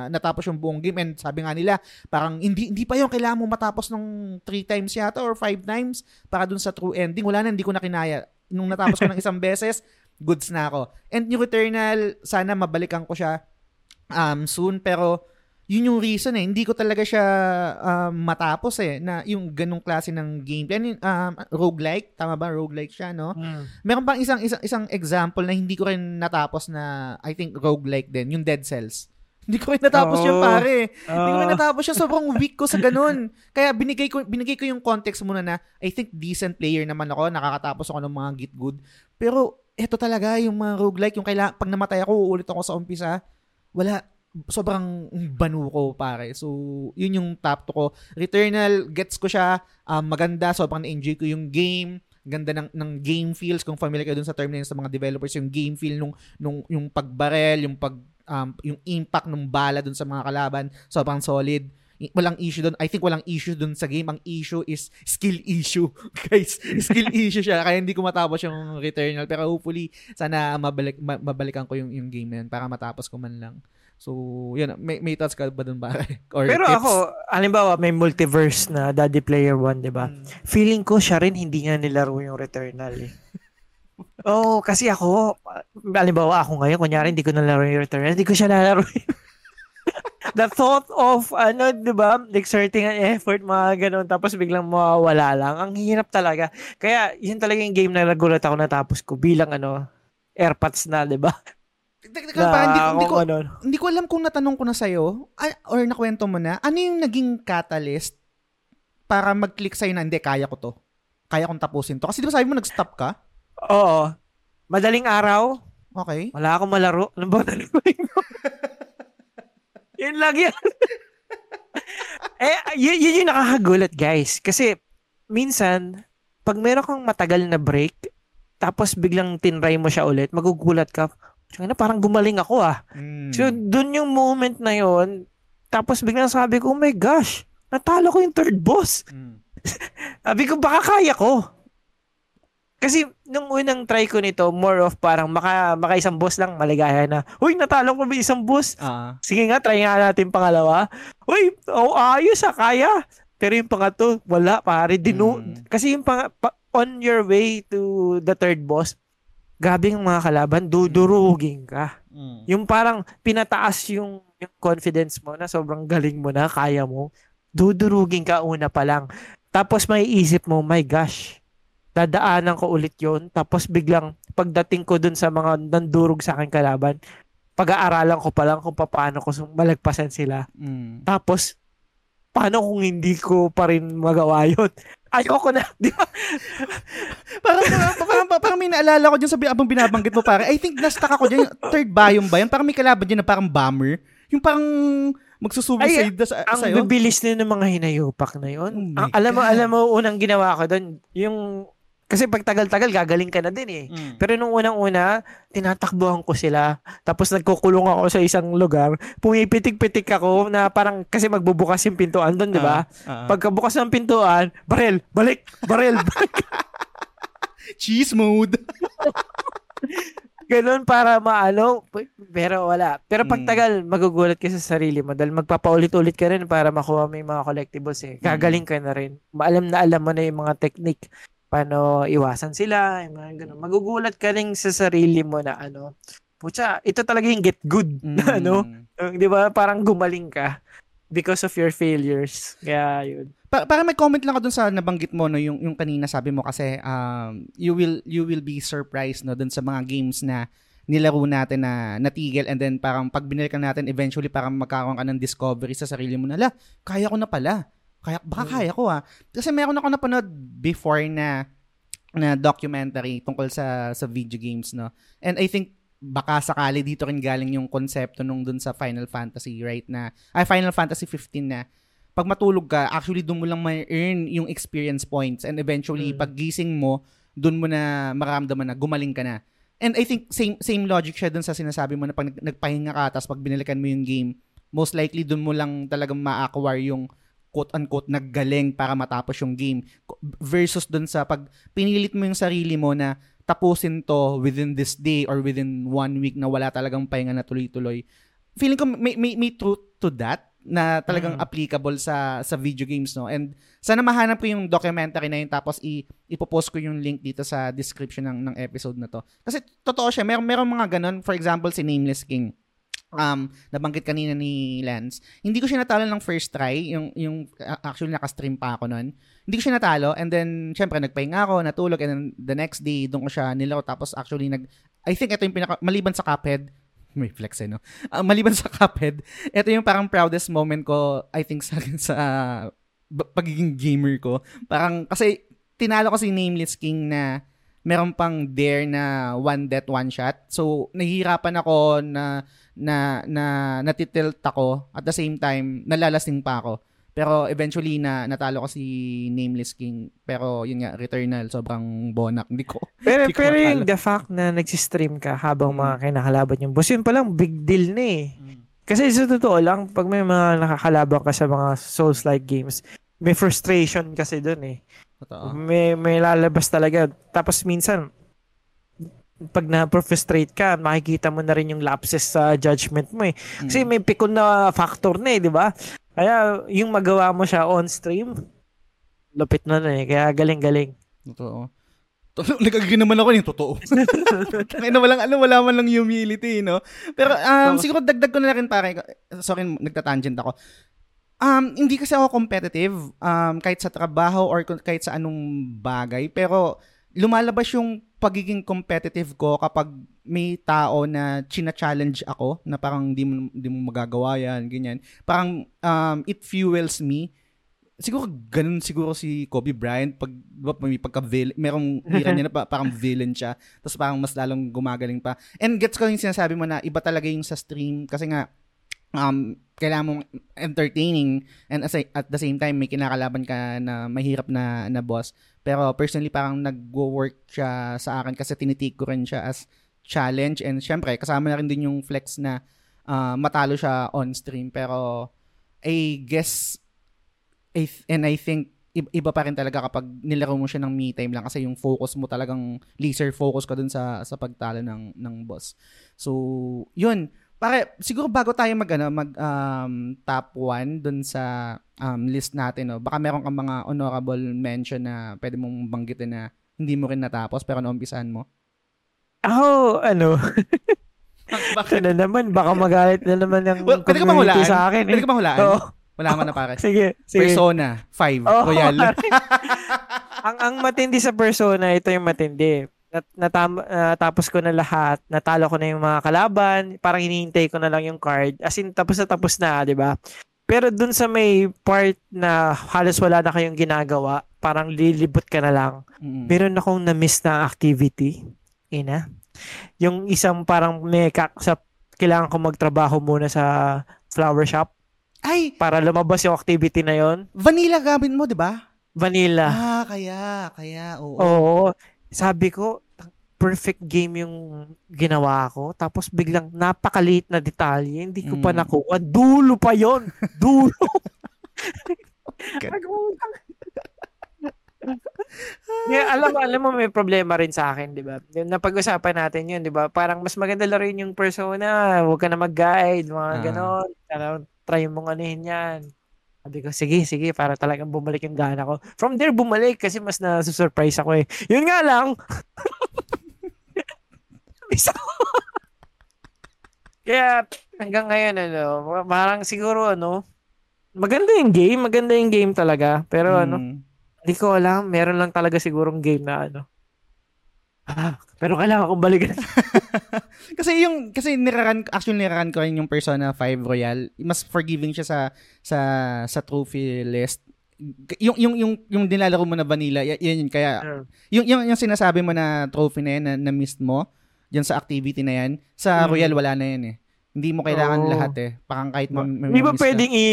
natapos yung buong game and sabi nga nila, parang hindi hindi pa yung kailangan mo matapos ng three times yata or five times para dun sa true ending. Wala na, hindi ko na kinaya. Nung natapos ko ng isang beses, goods na ako. And yung Returnal, sana mabalikan ko siya um, soon, pero yun yung reason eh. Hindi ko talaga siya um, matapos eh, na yung ganong klase ng gameplay. Ano um, roguelike, tama ba? Roguelike siya, no? Mm. Meron pang isang, isang, isang example na hindi ko rin natapos na, I think, roguelike din, yung Dead Cells. Hindi ko rin natapos Oo. yun, pare. Hindi ko rin natapos yun. Sobrang weak ko sa ganun. Kaya binigay ko, binigay ko yung context muna na, I think, decent player naman ako. Nakakatapos ako ng mga git good. Pero, eto talaga, yung mga roguelike, yung kailangan, pag namatay ako, uulit ako sa umpisa. Wala, sobrang banu ko, pare. So, yun yung top 2 ko. Returnal, gets ko siya. Um, maganda, sobrang na-enjoy ko yung game ganda ng ng game feels kung familiar kayo dun sa term na yun sa mga developers yung game feel nung nung yung pagbarel yung pag um, yung impact ng bala dun sa mga kalaban sobrang solid walang issue doon. I think walang issue doon sa game. Ang issue is skill issue. Guys, skill issue siya. Kaya hindi ko matapos yung Returnal. Pero hopefully, sana mabalik, ma- mabalikan ko yung, yung game na yun para matapos ko man lang. So, yun. May, may thoughts ka ba doon ba? Or Pero tips? ako, halimbawa, may multiverse na Daddy Player 1, di ba? Mm. Feeling ko siya rin hindi nga nilaro yung Returnal eh. Oo, oh, kasi ako, halimbawa ako ngayon, kunyari hindi ko nalaro yung Returnal, hindi ko siya lalaro. The thought of, ano, di ba, exerting an effort, mga ganun, tapos biglang mawawala lang, ang hirap talaga. Kaya, yun talaga yung game na nagulat ako natapos ko bilang, ano, airpods na, di ba? Teka, teka, parang hindi, ko- hindi ko, ano. hindi ko alam kung natanong ko na sa'yo ah, or nakwento mo na, ano yung naging catalyst para mag-click sa'yo na, hindi, kaya ko to. Kaya kong tapusin to. Kasi di ba sabi mo, nag-stop ka? Oo. Madaling araw, Okay. Wala akong malaro. Ano ba ko? yun lang yan. eh, yun, yun yung nakakagulat, guys. Kasi, minsan, pag meron kang matagal na break, tapos biglang tinry mo siya ulit, magugulat ka, "Tsaka na, parang gumaling ako ah. Mm. So, dun yung moment na yon tapos biglang sabi ko, oh my gosh, natalo ko yung third boss. Mm. Sabi ko, baka kaya ko. Kasi nung unang try ko nito, more of parang maka, maka isang boss lang, maligaya na. Uy, natalo ko ba isang boss? Ah. Sige nga, try nga natin pangalawa. Uy, oh, ayos ah, kaya. Pero yung pangato, wala pare. Dinu Mm. Kasi yung pang, pa- on your way to the third boss, grabe yung mga kalaban, dudurugin ka. Mm. Yung parang pinataas yung, yung confidence mo na sobrang galing mo na, kaya mo. Dudurugin ka una pa lang. Tapos may isip mo, my gosh, dadaanan ko ulit yon Tapos biglang pagdating ko dun sa mga nandurog sa akin kalaban, pag-aaralan ko pa lang kung paano ko malagpasan sila. Mm. Tapos, paano kung hindi ko pa rin magawa yun? Ayoko na. Di ba? parang, parang, parang, parang may naalala ko dyan sa abang binabanggit mo pare. I think na-stuck ako dyan. Third biome ba yan? Parang may kalaban dyan na parang bomber. Yung parang magsusuicide na sa, Ang sa'yo. bibilis na ng mga hinayupak na yun. Oh Ang- alam mo, alam mo, unang ginawa ko doon, yung, kasi pag tagal-tagal, gagaling ka na din eh. Mm. Pero nung unang-una, tinatakbuhan ko sila. Tapos nagkukulong ako sa isang lugar. Pumipitik-pitik ako na parang kasi magbubukas yung pintuan doon, di ba? Ah, ah. Pagkabukas ng pintuan, barel, balik, barel, balik. Cheese mode. Ganun para maano, pero wala. Pero pag Mm. tagal, magugulat ka sa sarili mo dahil magpapaulit-ulit ka rin para makuha mo yung mga collectibles eh. Gagaling ka na rin. Maalam na alam mo na yung mga technique paano iwasan sila, yung mga ganun. Magugulat ka rin sa sarili mo na ano, putya, ito talaga yung get good na ano, Mm. Yung, di ba, parang gumaling ka because of your failures. Kaya yun. Pa- para may comment lang ako dun sa nabanggit mo no yung yung kanina sabi mo kasi um you will you will be surprised no dun sa mga games na nilaro natin na natigil and then parang pag binalikan natin eventually parang magkakaroon ka ng discovery sa sarili mo na la kaya ko na pala kaya baka Mm. kaya ko ah kasi meron ako napanood before na na documentary tungkol sa sa video games no and I think baka sakali dito rin galing yung konsepto nung dun sa Final Fantasy right na ay Final Fantasy 15 na pag matulog ka, actually doon mo lang may earn yung experience points and eventually Mm. pag gising mo, doon mo na maramdaman na gumaling ka na. And I think same same logic siya doon sa sinasabi mo na pag nag- nagpahinga ka tapos pag binalikan mo yung game, most likely doon mo lang talagang ma-acquire yung quote-unquote naggaling para matapos yung game. Versus doon sa pag pinilit mo yung sarili mo na tapusin to within this day or within one week na wala talagang pahinga na tuloy-tuloy. Feeling ko may, may, may truth to that na talagang Mm. applicable sa sa video games no? And sana mahanap ko yung documentary na yun tapos i ipopost ko yung link dito sa description ng ng episode na to. Kasi totoo siya meron meron mga ganun. For example si Nameless King um nabanggit kanina ni Lance hindi ko siya natalo ng first try. Yung yung uh, actually naka-stream pa ako noon hindi ko siya natalo. And then syempre nagpahinga ako natulog. And then the next day doon ko siya nilaro tapos actually nag I think ito yung pinaka maliban sa Cuphead may flex eh, no? Ah, maliban sa Cuphead, ito yung parang proudest moment ko, I think, sa, sa pagiging gamer ko. Parang, kasi, tinalo ko si Nameless King na meron pang dare na one death, one shot. So, nahihirapan ako na, na, na, natitilt ako. At the same time, nalalasing pa ako. Pero eventually na natalo ko si Nameless King. Pero yun nga, Returnal, sobrang bonak. Hindi ko. Pero, Hindi ko pero yung the fact na nagsistream ka habang Mm. mga kinakalaban yung boss, yun palang big deal na eh. Kasi sa totoo lang, pag may mga nakakalaban ka sa mga Souls-like games, may frustration kasi dun eh. Totoo. May, may lalabas talaga. Tapos minsan, pag na-frustrate ka, makikita mo na rin yung lapses sa judgment mo eh. Kasi Mm. may pikon na factor na eh, di ba? Kaya yung magawa mo siya on stream, lupit na na eh. Kaya galing-galing. Totoo. Totoo, nagagiging naman ako yung totoo. Tangina, walang ano, wala man lang humility, no? Pero um, siguro dagdag ko na rin pare, sorry, nagtatangent ako. Um, hindi kasi ako competitive um, kahit sa trabaho or kahit sa anong bagay. Pero lumalabas yung pagiging competitive ko kapag may tao na china-challenge ako na parang di mo, di mo magagawa yan, ganyan. Parang um, it fuels me siguro ganun siguro si Kobe Bryant pag di ba, may pagka merong hira niya na pa, parang villain siya tapos parang mas lalong gumagaling pa and gets ko yung sinasabi mo na iba talaga yung sa stream kasi nga um kailangan mong entertaining and as at the same time may kinakalaban ka na mahirap na na boss pero personally parang nagwo-work siya sa akin kasi tinitake ko rin siya as challenge and syempre kasama na rin din yung flex na ah, matalo siya on stream pero I guess I th- and I think iba pa rin talaga kapag nilaro mo siya ng me time lang kasi yung focus mo talagang laser focus ka dun sa sa pagtalo ng ng boss. So, yun. Pare, siguro bago tayo mag ano, mag um, top 1 dun sa um, list natin, no. Baka meron kang mga honorable mention na pwede mong banggitin na hindi mo rin natapos pero naumpisahan mo. Ako, ano, ito na naman, baka magalit na naman yung Well, pwede ka community sa akin. Pwede Eh. ka bang hulaan? Oo. Wala man na pare. Sige, sige. Persona 5 Oo, Royal. ang ang matindi sa persona, ito yung matindi. Nat, natam, natapos ko na lahat, natalo ko na yung mga kalaban, parang hinihintay ko na lang yung card. As in, tapos na tapos na, di ba? Pero dun sa may part na halos wala na kayong ginagawa, parang lilibot ka na lang. Mm. Meron akong na-miss na activity. Ina. Yung isang parang may kak- sa, kailangan ko magtrabaho muna sa flower shop Ay, para lumabas yung activity na yon vanilla gamit mo, di ba? Vanilla. Ah, kaya, kaya, oo. Oo. Sabi ko, perfect game yung ginawa ko. Tapos biglang napakaliit na detalye. Hindi ko pa Mm. nakuha. Dulo pa yon Dulo. yeah, alam mo, alam mo may problema rin sa akin, 'di ba? Napag-usapan natin 'yun, 'di ba? Parang mas maganda laruin yung persona, huwag ka na mag-guide, mga Ah. ganon. Ano, try mong anuhin 'yan. Sabi ko, sige, sige, para talagang bumalik yung gana ko. From there, bumalik kasi mas na-surprise ako eh. Yun nga lang. Isa Kaya, hanggang ngayon, ano, parang siguro, ano, maganda yung game, maganda yung game talaga. Pero, ano, Mm. hindi ko alam, meron lang talaga sigurong game na, ano, ah, pero kailangan kong balikan. Kasi yung kasi niraran actually niraran ko rin yung Persona 5 Royal. Mas forgiving siya sa sa sa trophy list. Yung yung yung yung nilalaro mo na vanilla, y- yan yun kaya yung yung, yung sinasabi mo na trophy na yan na, na missed mo, yan sa activity na yan, sa Mm. Royal wala na yan eh. Hindi mo kailangan Oo. lahat eh. Parang kahit ma- may Hindi ba pwedeng i,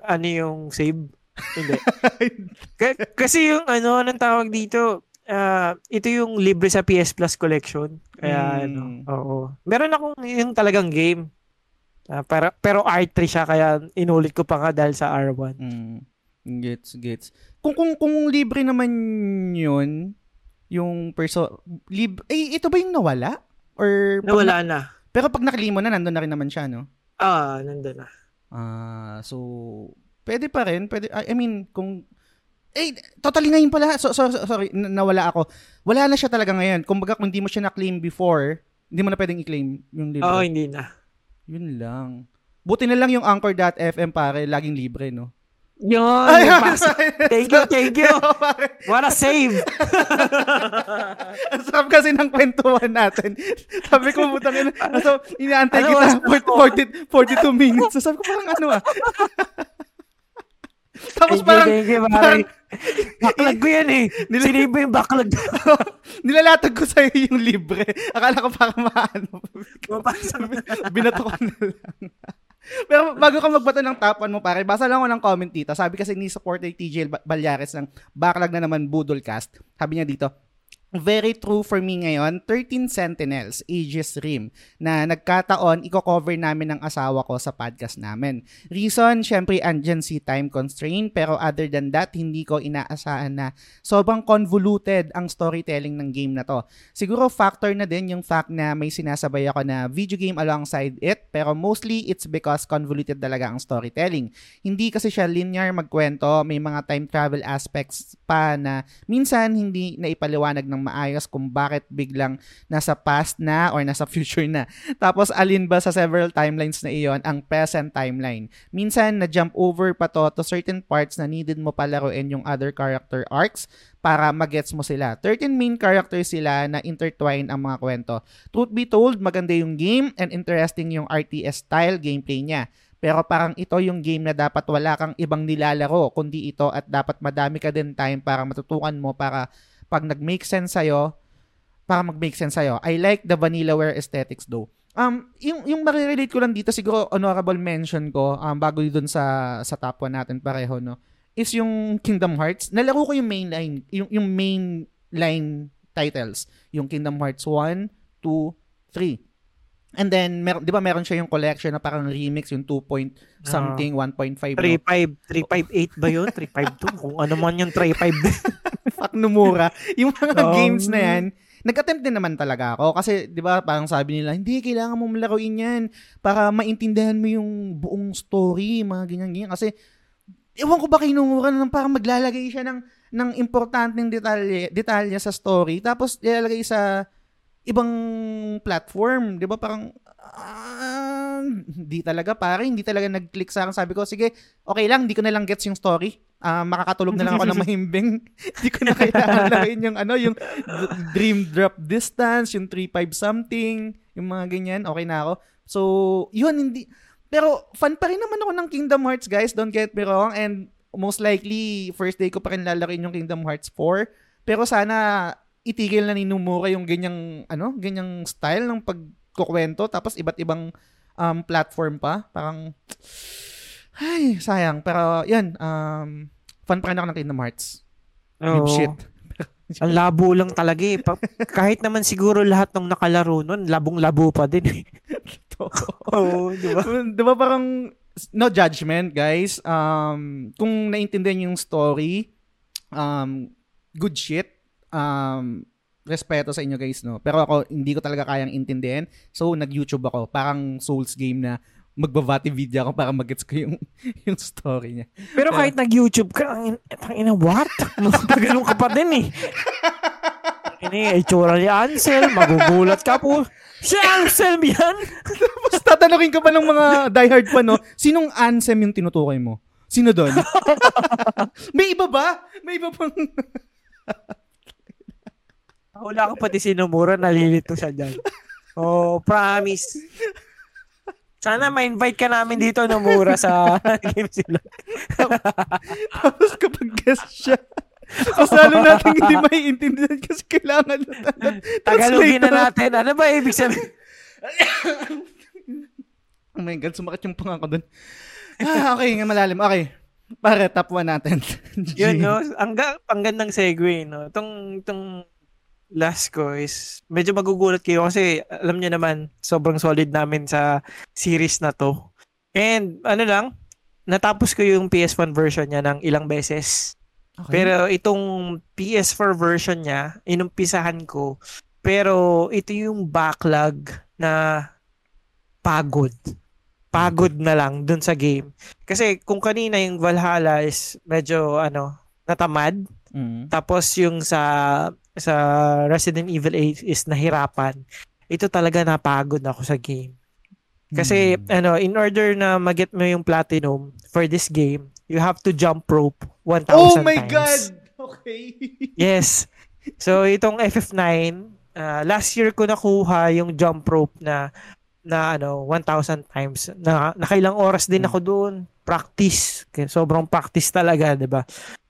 ano yung save? Hindi. K- kasi yung, ano, anong tawag dito, ah, ito yung libre sa PS Plus collection. Kaya, Mm. ano, oo. Meron akong yung talagang game. Ah, pero, pero R3 siya, kaya inulit ko pa nga dahil sa R1. Mm. Gets, gets. Kung kung kung libre naman 'yun, yung perso lib eh ito ba yung nawala? Or Nawala na. Pero pag nakili mo na, nandun na rin naman siya, no? Ah, nandun na. Ah, so, pwede pa rin. Pwede, I mean, kung, eh, totally ngayon pala. So, so, so- sorry, nawala ako. Wala na siya talaga ngayon. Kung baga, kung hindi mo siya na-claim before, hindi mo na pwedeng i-claim yung libre. Oo, hindi na. Yun lang. Buti na lang yung Anchor.fm pare, laging libre, no? Yun! Ay, thank you, thank you! What a save! Ang sarap kasi ng kwentuhan natin. Sabi ko, putang ina. So, inaantay Ano, kita mas- 40, 42 minutes. So, sabi ko, parang ano ah. Tapos Thank you, parang, thank you, parang. Backlog ko yan eh. Nila- Siniba yung backlog. nilalatag ko sa'yo yung libre. Akala ko parang maano. Binato ko na lang. Pero bago ka magbato ng top 1 mo pare, basa lang ako ng comment dito. Sabi kasi ni supporter TJ Ba- Balyares ng backlog na naman Budolcast. Sabi niya dito, Very true for me ngayon, 13 Sentinels, Aegis Rim, na nagkataon, i-cover namin ng asawa ko sa podcast namin. Reason, syempre, andyan si time constraint, pero other than that, hindi ko inaasahan na sobrang convoluted ang storytelling ng game na to. Siguro factor na din yung fact na may sinasabay ako na video game alongside it, pero mostly it's because convoluted talaga ang storytelling. Hindi kasi siya linear magkwento, may mga time travel aspects pa na minsan hindi naipaliwanag ng maayos kung bakit biglang nasa past na or nasa future na. Tapos alin ba sa several timelines na iyon ang present timeline. Minsan na-jump over pa to to certain parts na needed mo palaruin yung other character arcs para magets mo sila. 13 main characters sila na intertwine ang mga kwento. Truth be told, maganda yung game and interesting yung RTS style gameplay niya. Pero parang ito yung game na dapat wala kang ibang nilalaro kundi ito at dapat madami ka din time para matutukan mo para pag nag-make sense sa'yo, para mag-make sense sa'yo. I like the Vanillaware aesthetics though. Um, yung, yung marirelate ko lang dito, siguro honorable mention ko, um, bago dun sa, sa top 1 natin pareho, no, is yung Kingdom Hearts. Nalaro ko yung main line, yung, yung main line titles. Yung Kingdom Hearts 1, 2, 3. And then, mer- di ba meron siya yung collection na parang remix, yung 2 point something, 1.5. no? 3.5, 3.58 ba yun? 3.52? Kung ano man yung 3.5. Fuck Nomura. yung mga Um, games na yan, nag-attempt din naman talaga ako. Kasi, di ba, parang sabi nila, hindi, kailangan mo malaruin yan para maintindihan mo yung buong story, mga ganyan-ganyan. Kasi, ewan ko ba kay Nomura na parang maglalagay siya ng, ng importanteng detalye, detalye sa story, tapos ilalagay sa ibang platform, 'di ba? Parang ah, hindi talaga pare, hindi talaga nag-click sa akin. Sabi ko, sige, okay lang, hindi ko na lang gets yung story. Ah, makakatulog na lang ako ng mahimbing. Hindi ko na kailangan lagyan yung ano, yung dream drop distance, yung 3.5 something, yung mga ganyan, okay na ako. So, yun, hindi, pero fan pa rin naman ako ng Kingdom Hearts, guys. Don't get me wrong. And most likely, first day ko pa rin lalakin yung Kingdom Hearts 4. Pero sana itigil na ni Nomura yung ganyang, ano, ganyang style ng pagkukwento. Tapos iba't ibang um, platform pa. Parang, ay, sayang. Pero, yan, um, fan pa rin ako ng Kingdom Hearts. Good Oo. shit. Ang labo lang talaga eh. Pa- kahit naman siguro lahat ng nakalaro nun, labong-labo pa din eh. Oo, di ba? di ba parang no judgment guys um kung naintindihan yung story um good shit um respeto sa inyo guys no pero ako hindi ko talaga kayang intindihin so nag YouTube ako parang Souls game na magbabati video ako para magets ko yung yung story niya Pero kahit nag-YouTube ka, ang ang ina, what? Ganun ka pa din eh. Ini, itsura ni Ansel, magugulat ka po. Si Ansel yan? Tapos tatanungin ka pa ng mga diehard pa no sinong Ansem yung tinutukoy mo sino doon may iba ba may iba pang Wala ka pati sinumura, nalilito siya dyan. Oh, promise. Sana ma-invite ka namin dito ng mura sa game sila. Tapos kapag guest siya, mas lalo natin hindi maiintindihan kasi kailangan na Tagalogin na natin. Ano ba ibig sabihin? Oh my God, sumakit yung panga ko dun. Ah, okay, nga malalim. Okay. Pare, top 1 natin. Yun, no? Ang, ang gandang segue, no? Itong, itong last ko is medyo magugulat kayo kasi alam niyo naman, sobrang solid namin sa series na to. And ano lang, natapos ko yung PS1 version niya ng ilang beses. Okay. Pero itong PS4 version niya, inumpisahan ko. Pero ito yung backlog na pagod. Pagod na lang dun sa game. Kasi kung kanina yung Valhalla is medyo ano, natamad. Mm. Tapos yung sa sa Resident Evil 8 is nahirapan. Ito talaga napagod ako sa game. Kasi Mm. ano, in order na mag-get mo yung platinum for this game, you have to jump rope 1,000 Oh my times. God! Okay. Yes. So itong FF9, uh, last year ko nakuha yung jump rope na na ano 1,000 times. Na nakailang oras din ako doon. Practice. Kaya sobrang practice talaga, 'di ba?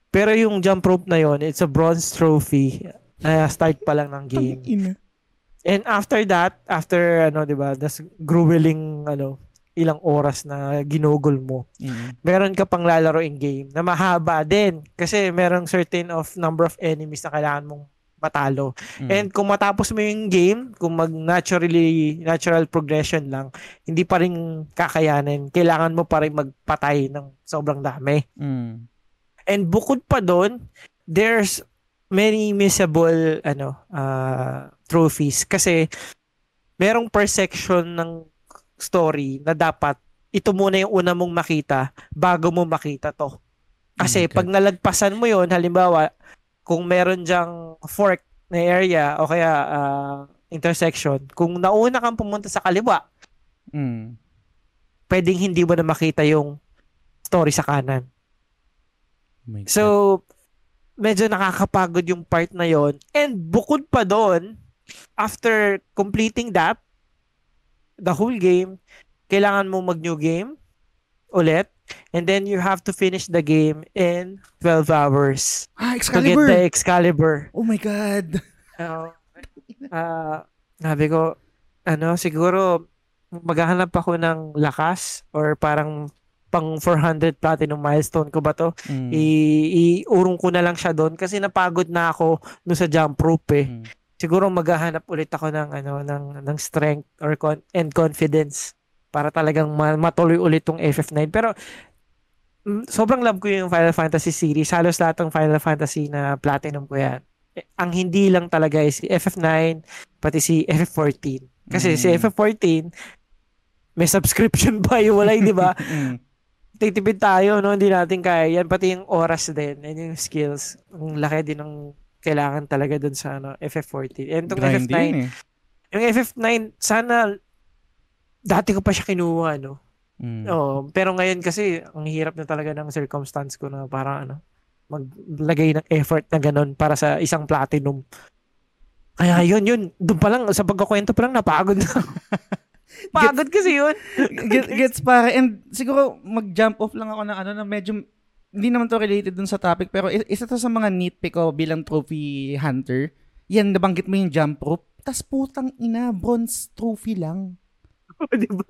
Pero yung jump rope na yon, it's a bronze trophy. Uh, start pa lang ng game. And after that, after ano, 'di ba, das grueling ano, ilang oras na ginugol mo Mm. meron ka pang lalaro in game na mahaba din kasi merong certain of number of enemies na kailangan mong matalo. Mm. And kung matapos mo yung game, kung mag naturally natural progression lang, hindi pa rin kakayanin. Kailangan mo pa rin magpatay ng sobrang dami. Mm. And bukod pa doon, there's many missable ano uh, trophies kasi merong per section ng story na dapat ito muna yung una mong makita bago mo makita to. Kasi Okay. pag nalagpasan mo yon halimbawa, kung meron diyang fork na area o kaya ah, intersection, kung nauna kang pumunta sa kaliwa, Mm. pwedeng hindi mo na makita yung story sa kanan. Oh. So, medyo nakakapagod yung part na yon And bukod pa doon, after completing that, the whole game, kailangan mo mag-new game ulit. And then you have to finish the game in 12 hours ah, to get the Excalibur! Excalibur. Oh my God! Uh, ah, sabi ko, ano, siguro maghahanap ako ng lakas or parang pang 400 platinum milestone ko ba to? Mm. i- iurong ko na lang siya doon kasi napagod na ako no sa jump rope eh. Mm. siguro maghahanap ulit ako ng ano ng ng strength or con- and confidence para talagang ma- matuloy ulit tong FF9 pero mm, sobrang love ko yung Final Fantasy series halos lahat ng Final Fantasy na platinum ko yan eh, ang hindi lang talaga is si FF9 pati si FF14 kasi si Mm. FF14 may subscription pa yung wala di ba Mm. Titipid tayo, no? Hindi natin kaya yan. Pati yung oras din, and yung skills. Ang laki din ng kailangan talaga dun sa ano, FF14. And itong Grind FF9, yun eh. yung FF9, sana dati ko pa siya kinuha, no? Mm. Oo, pero ngayon kasi, ang hirap na talaga ng circumstance ko na parang ano, maglagay ng effort na ganun para sa isang platinum. Kaya yun, yun. Doon pa lang, sa pagkakwento pa lang, napagod na. Pagod kasi yun. Get- gets pare. And siguro mag-jump off lang ako ng ano na medyo hindi naman to related dun sa topic pero isa to sa mga nitpick ko bilang trophy hunter. Yan, nabanggit mo yung jump rope. Tas putang ina, bronze trophy lang. Di ba?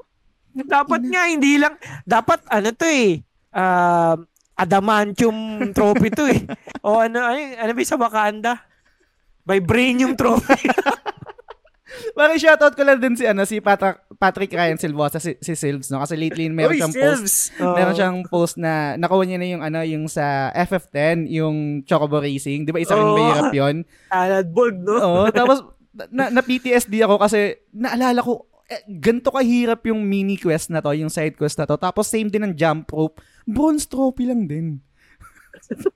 Dapat nga, hindi lang. Dapat, ano to eh. Um, adamantium trophy to eh. o ano, ano, ano ba yung sa Wakanda? Vibranium trophy. Parang shoutout ko lang din si ano si Patrick, Patrick Ryan Silvosa si, si Silves no kasi lately meron siyang post Silves! Oo. meron siyang post na nakuha niya na yung ano yung sa FF10 yung Chocobo Racing 'di ba isa rin Oo. mahirap 'yon Aladborg, no? Oo, tapos na, na PTSD ako kasi naalala ko eh, ganito kahirap yung mini quest na to, yung side quest na to. Tapos same din ang jump rope. Bronze trophy lang din.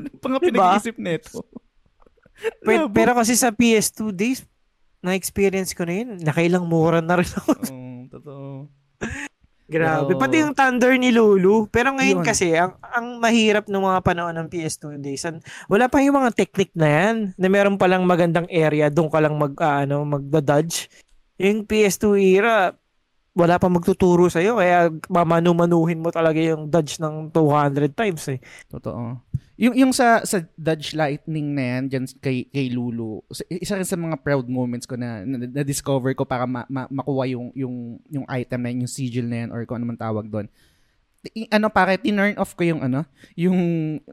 ano pa nga Diba? pinag-iisip nito? Pero, pero kasi sa PS2 days, na-experience ko na yun. Nakailang mura na rin ako. Oo, totoo. Grabe. Pero- Pati yung Thunder ni Lulu. Pero ngayon Yun. kasi, ang, ang mahirap ng mga panahon ng PS2 days, an- wala pa yung mga technique na yan, na meron palang magandang area, doon ka lang mag, ah, ano, magda-dodge. Yung PS2 era, wala pa magtuturo sa'yo, kaya mamanu-manuhin mo talaga yung dodge ng 200 times eh. Totoo. Yung yung sa sa Dodge Lightning na yan dyan kay kay Lulu. sa- Isa rin sa mga proud moments ko na na, discover ko para ma, ma- makuha yung yung yung item na yun, yung sigil na yan or kung ano man tawag doon. Ano pare, tinurn off ko yung ano, yung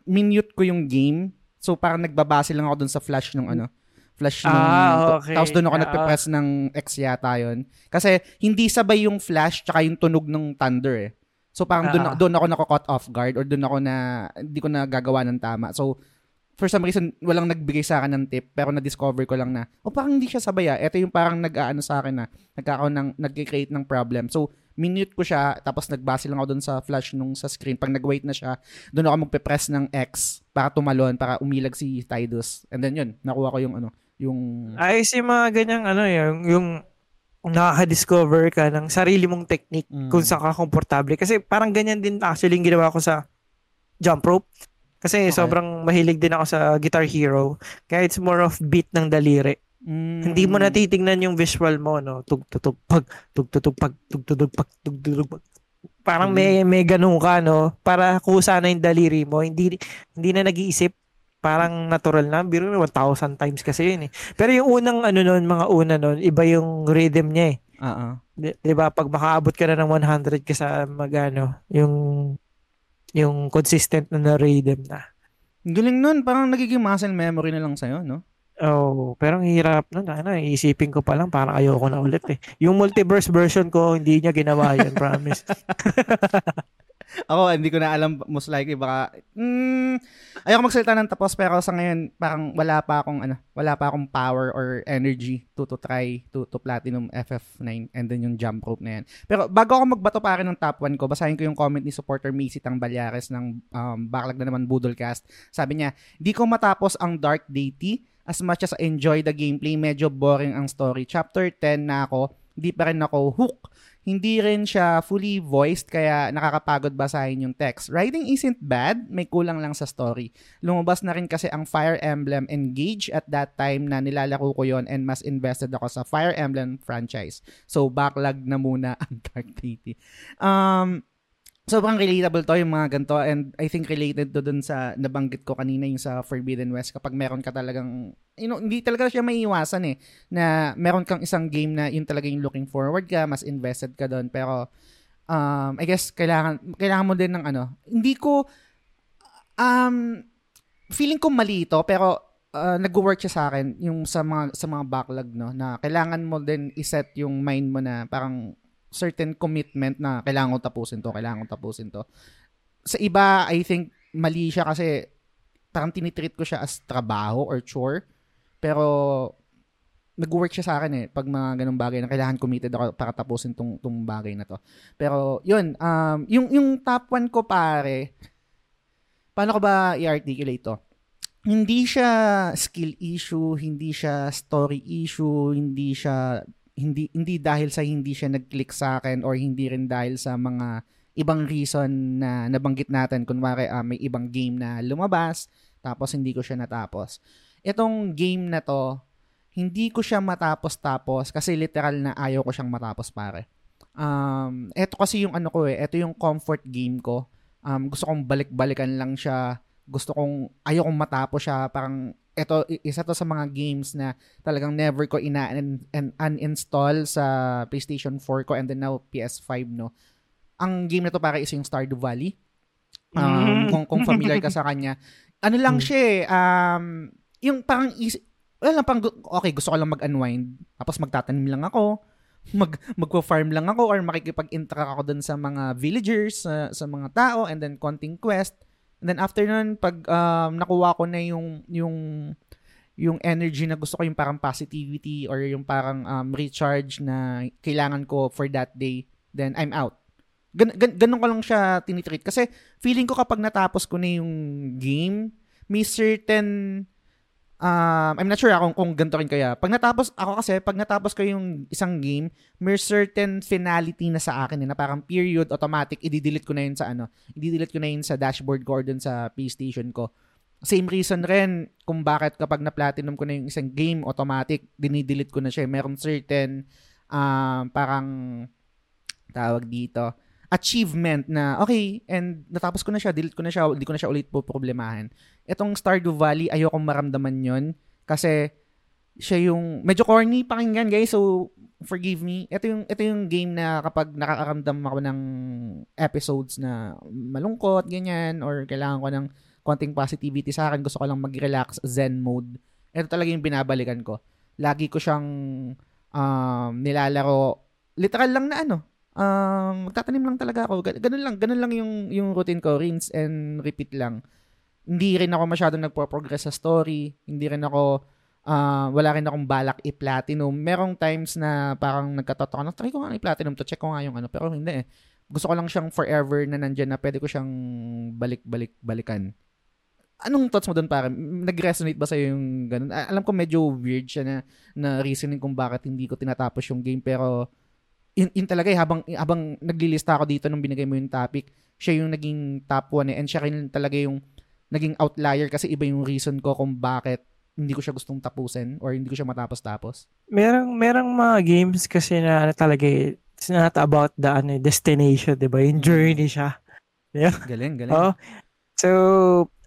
minute ko yung game. So parang nagbabase lang ako doon sa flash ng ano, flash ng Ah, okay. tapos doon ako Ah. nagpe-press ng X yata yon. Kasi hindi sabay yung flash tsaka yung tunog ng thunder eh. So parang doon Ah. doon ako nako-caught off guard or doon ako na hindi ko na gagawa ng tama. So for some reason walang nagbigay sa akin ng tip pero na-discover ko lang na oh parang hindi siya sabay ah. Ito yung parang nag-aano sa akin na nagkakaroon ng nagki-create ng problem. So minute ko siya tapos nagbase lang ako doon sa flash nung sa screen. Pag nag-wait na siya, doon ako magpe-press ng X para tumalon para umilag si Tidus. And then yun, nakuha ko yung ano, yung Ayos yung mga ganyang ano, yung, yung nakaka-discover ka ng sarili mong technique Mm. kung saan ka komportable. Kasi parang ganyan din actually yung ginawa ko sa jump rope. Kasi Okay. sobrang mahilig din ako sa Guitar Hero. Kaya it's more of beat ng daliri. Mm. Hindi mo natitignan yung visual mo, no? Tug, tutug, pag, tug, tutug, pag, tug, tutug, pag, tug, tutug, pag. Parang may, may ganun ka, no? Para kusa na yung daliri mo. Hindi, hindi na nag-iisip. Parang natural na. Biro 1,000 times kasi yun eh. Pero yung unang ano nun, mga una nun, iba yung rhythm niya eh. Oo. Di, di ba? Pag makaabot ka na ng 100 ka sa magano, yung yung consistent na na rhythm na. Galing nun, parang nagiging muscle memory na lang sa'yo, no? Oh, pero ang hirap nun. Ano, iisipin ko pa lang, parang ayoko na ulit eh. Yung multiverse version ko, hindi niya ginawa yun, promise. Ako, hindi ko na alam, most likely, baka, mm, ayoko magsalita ng tapos, pero sa ngayon, parang wala pa akong, ano, wala pa akong power or energy to, to try to, to platinum FF9 and then yung jump rope na yan. Pero bago ako magbato pa rin ng top 1 ko, basahin ko yung comment ni supporter Macy Tang Balyares ng um, Backlog na naman Boodlecast. Sabi niya, di ko matapos ang Dark Deity as much as I enjoy the gameplay, medyo boring ang story. Chapter 10 na ako, di pa rin ako hook hindi rin siya fully voiced kaya nakakapagod basahin yung text. Writing isn't bad, may kulang lang sa story. Lumabas na rin kasi ang Fire Emblem Engage at that time na nilalaro ko yon and mas invested ako sa Fire Emblem franchise. So backlog na muna ang Dark Deity. Um, sobrang relatable to yung mga ganito. And I think related to dun sa nabanggit ko kanina yung sa Forbidden West kapag meron ka talagang you know, hindi talaga siya maiiwasan eh na meron kang isang game na yun talaga yung looking forward ka, mas invested ka doon pero um, I guess kailangan kailangan mo din ng ano, hindi ko um feeling ko mali ito pero uh, nag-work siya sa akin yung sa mga sa mga backlog no na kailangan mo din i-set yung mind mo na parang certain commitment na kailangan ko tapusin to, kailangan ko tapusin to. Sa iba, I think mali siya kasi parang tinitreat ko siya as trabaho or chore. Pero nag-work siya sa akin eh pag mga ganung bagay na kailangan committed ako para tapusin tong, tong bagay na to. Pero yun, um, yung, yung top 1 ko pare, paano ko ba i-articulate to? Hindi siya skill issue, hindi siya story issue, hindi siya hindi hindi dahil sa hindi siya nag-click sa akin or hindi rin dahil sa mga ibang reason na nabanggit natin kunwari uh, may ibang game na lumabas tapos hindi ko siya natapos. Itong game na to hindi ko siya matapos-tapos kasi literal na ayaw ko siyang matapos pare. Um, ito kasi yung ano ko eh, ito yung comfort game ko. Um, gusto kong balik-balikan lang siya. Gusto kong, ayaw kong matapos siya. Parang, ito, isa to sa mga games na talagang never ko ina and uninstall sa PlayStation 4 ko and then now PS5 no. Ang game na to para isa yung Stardew Valley. Um, mm. kung, kung familiar ka sa kanya. Ano lang mm. siya eh, um, yung parang is, wala lang pang, okay, gusto ko lang mag-unwind. Tapos magtatanim lang ako. Mag, magpo-farm lang ako or makikipag-interact ako dun sa mga villagers, sa, sa mga tao, and then konting quest. And then after nun, pag um, nakuha ko na yung, yung, yung energy na gusto ko, yung parang positivity or yung parang um, recharge na kailangan ko for that day, then I'm out. Gan, gan, ganun ko lang siya tinitreat. Kasi feeling ko kapag natapos ko na yung game, may certain um, I'm not sure kung, kung ganito rin kaya. Pag natapos, ako kasi, pag natapos ko yung isang game, may certain finality na sa akin eh, na parang period, automatic, i-delete ko na yun sa ano, i-delete ko na yun sa dashboard ko or dun sa PlayStation ko. Same reason rin kung bakit kapag na-platinum ko na yung isang game, automatic, dinidelete ko na siya. Meron certain, um, parang, tawag dito, achievement na, okay, and natapos ko na siya, delete ko na siya, hindi ko na siya ulit po problemahin. Itong Stardew Valley, ayokong maramdaman yon kasi siya yung medyo corny pakinggan guys so forgive me. Ito yung ito yung game na kapag nakakaramdam ako ng episodes na malungkot ganyan or kailangan ko ng konting positivity sa akin gusto ko lang mag-relax zen mode. Ito talaga yung binabalikan ko. Lagi ko siyang um, nilalaro. Literal lang na ano um, magtatanim lang talaga ako ganun lang ganun lang yung yung routine ko rinse and repeat lang hindi rin ako masyadong nagpo-progress sa story. Hindi rin ako, uh, wala rin akong balak i-platinum. Merong times na parang nagkatotoo na, try ko nga i-platinum to, check ko nga yung ano. Pero hindi eh. Gusto ko lang siyang forever na nandyan na pwede ko siyang balik-balik-balikan. Anong thoughts mo doon para? Nag-resonate ba sa'yo yung ganun? Alam ko medyo weird siya na, na reasoning kung bakit hindi ko tinatapos yung game pero yun, yun talaga eh, habang, habang naglilista ako dito nung binigay mo yung topic, siya yung naging top 1 eh, and siya rin talaga yung naging outlier kasi iba yung reason ko kung bakit hindi ko siya gustong tapusin or hindi ko siya matapos-tapos. Merang merang mga games kasi na ano talaga eh, it's not about the ano, destination, 'di ba? Yung journey siya. Yeah. Galing, galing. Oh. So,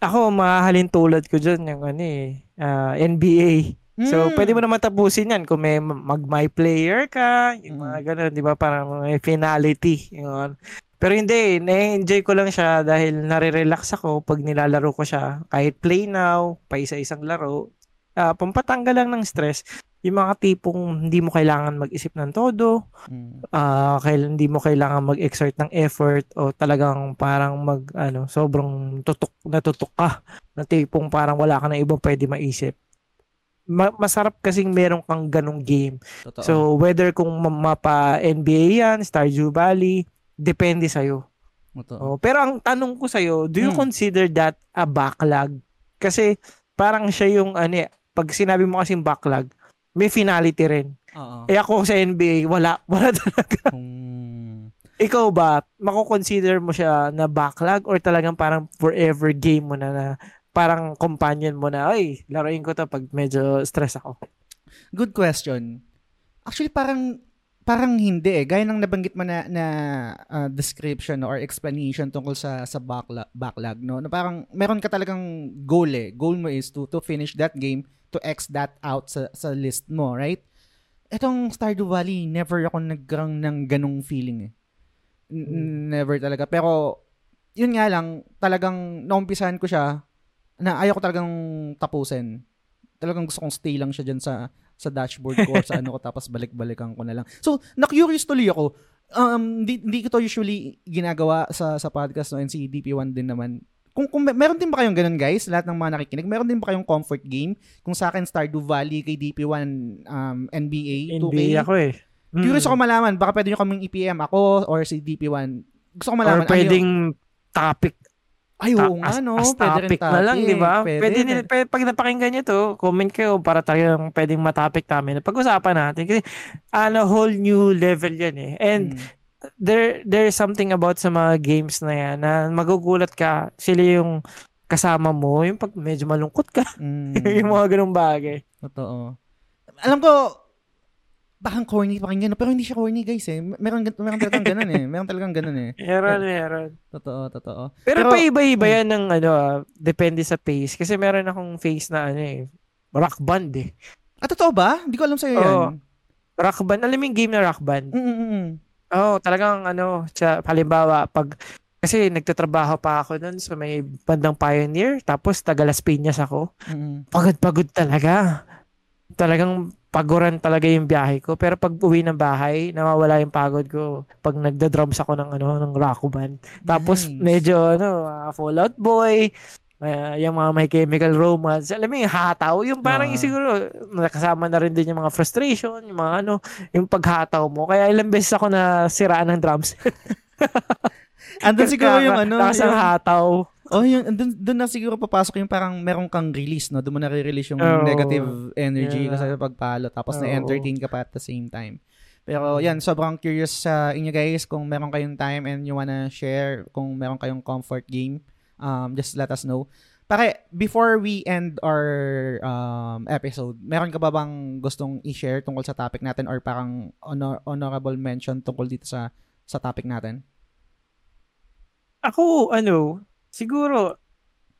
ako mahalin tulad ko diyan yung ano eh, uh, ah, NBA. Mm. So, pwede mo naman tapusin yan kung may mag my player ka, yung mga mm. ganun, di ba? Parang may finality. Yun. Pero hindi, na-enjoy ko lang siya dahil nare-relax ako pag nilalaro ko siya. Kahit play now, pa isa-isang laro, uh, pampatanggal lang ng stress. Yung mga tipong hindi mo kailangan mag-isip ng todo, mm. uh, kailan hindi mo kailangan mag-exert ng effort o talagang parang mag ano, sobrang tutok natutok ka. Na tipong parang wala ka na ibang pwede maisip. Ma- masarap kasing meron kang ganong game. Totoo. So whether kung mapa NBA yan, Stardew Valley, depende sa'yo. Oh, pero ang tanong ko sa'yo, do you hmm. consider that a backlog? Kasi parang siya yung, ano, eh, pag sinabi mo kasing backlog, may finality rin. Oo. Eh ako sa NBA, wala. Wala talaga. Hmm. Ikaw ba, mako-consider mo siya na backlog or talagang parang forever game mo na na parang companion mo na, ay, laruin ko to pag medyo stress ako? Good question. Actually, parang parang hindi eh. Gaya ng nabanggit mo na, na uh, description or explanation tungkol sa sa backlog, backlog no? Na parang meron ka talagang goal eh. Goal mo is to to finish that game, to X that out sa sa list mo, right? Etong Stardew Valley, never ako nagkaroon ng ganong feeling eh. N- never talaga. Pero yun nga lang, talagang naumpisahan ko siya na ayaw ko talagang tapusin. talagang gusto kong stay lang siya dyan sa sa dashboard ko sa ano ko tapos balik-balikan ko na lang. So, na-curious tuloy ako. Um, di, di ko to usually ginagawa sa sa podcast no and si DP1 din naman. Kung, kung meron din ba kayong ganun guys, lahat ng mga nakikinig, meron din ba kayong comfort game? Kung sa akin Stardew Valley kay DP1 um, NBA, 2K. NBA ako eh. Mm. Curious ako malaman, baka pwede nyo kaming EPM ako or si DP1. Gusto ko malaman. Or pwedeng topic Ay, oo nga, no? As Pwede rin topic na lang, di ba? Pwede. Pwede, pwede, pwede, pag napakinggan nyo to, comment kayo para tayong pwedeng matopic namin. Pag-usapan natin. Kasi, ano, whole new level yan eh. And, Mm. there there's something about sa mga games na yan na magugulat ka sila yung kasama mo yung pag medyo malungkot ka Mm. yung mga ganung bagay Totoo. Alam ko, bakang corny pakinggan, pero hindi siya corny guys eh. Meron, meron talagang ganun eh. Meron talagang ganun eh. meron meron Totoo, totoo. pero, Pero- paiba-iba Hmm. yan ng ano ah, depende sa pace kasi meron akong face na ano eh rock band eh Ah, totoo ba? Hindi ko alam sa'yo yan. Oo. rock band alam mo yung game na rock band Mm-mm. oh talagang ano siya halimbawa pag kasi nagtatrabaho pa ako doon sa may bandang Pioneer tapos taga Las Piñas ako Mm-mm. pagod-pagod talaga. Talagang paguran talaga yung biyahe ko. Pero pag uwi ng bahay, nawawala yung pagod ko. Pag nagda-drums ako ng ano ng rock band. Tapos Nice. medyo ano, ah, Fallout Boy, ah, yung mga may chemical romance. Alam mo yung hataw, yung parang Ah. siguro nakasama na rin din yung mga frustration, yung mga ano, yung paghataw mo. Kaya ilang beses ako na siraan ng drums. Andun siguro yung ano, yung, hataw. Oh, yung, andun, dun na siguro papasok yung parang meron kang release, no? Doon mo nare-release yung Oo. negative energy Yeah. kasi pagpalo, tapos Oo. na-entertain ka pa at the same time. Pero yan, sobrang curious sa inyo guys kung meron kayong time and you wanna share kung meron kayong comfort game. Um, just let us know. Pare, before we end our um, episode, meron ka ba bang gustong i-share tungkol sa topic natin or parang honor- honorable mention tungkol dito sa sa topic natin? Ako, ano, siguro,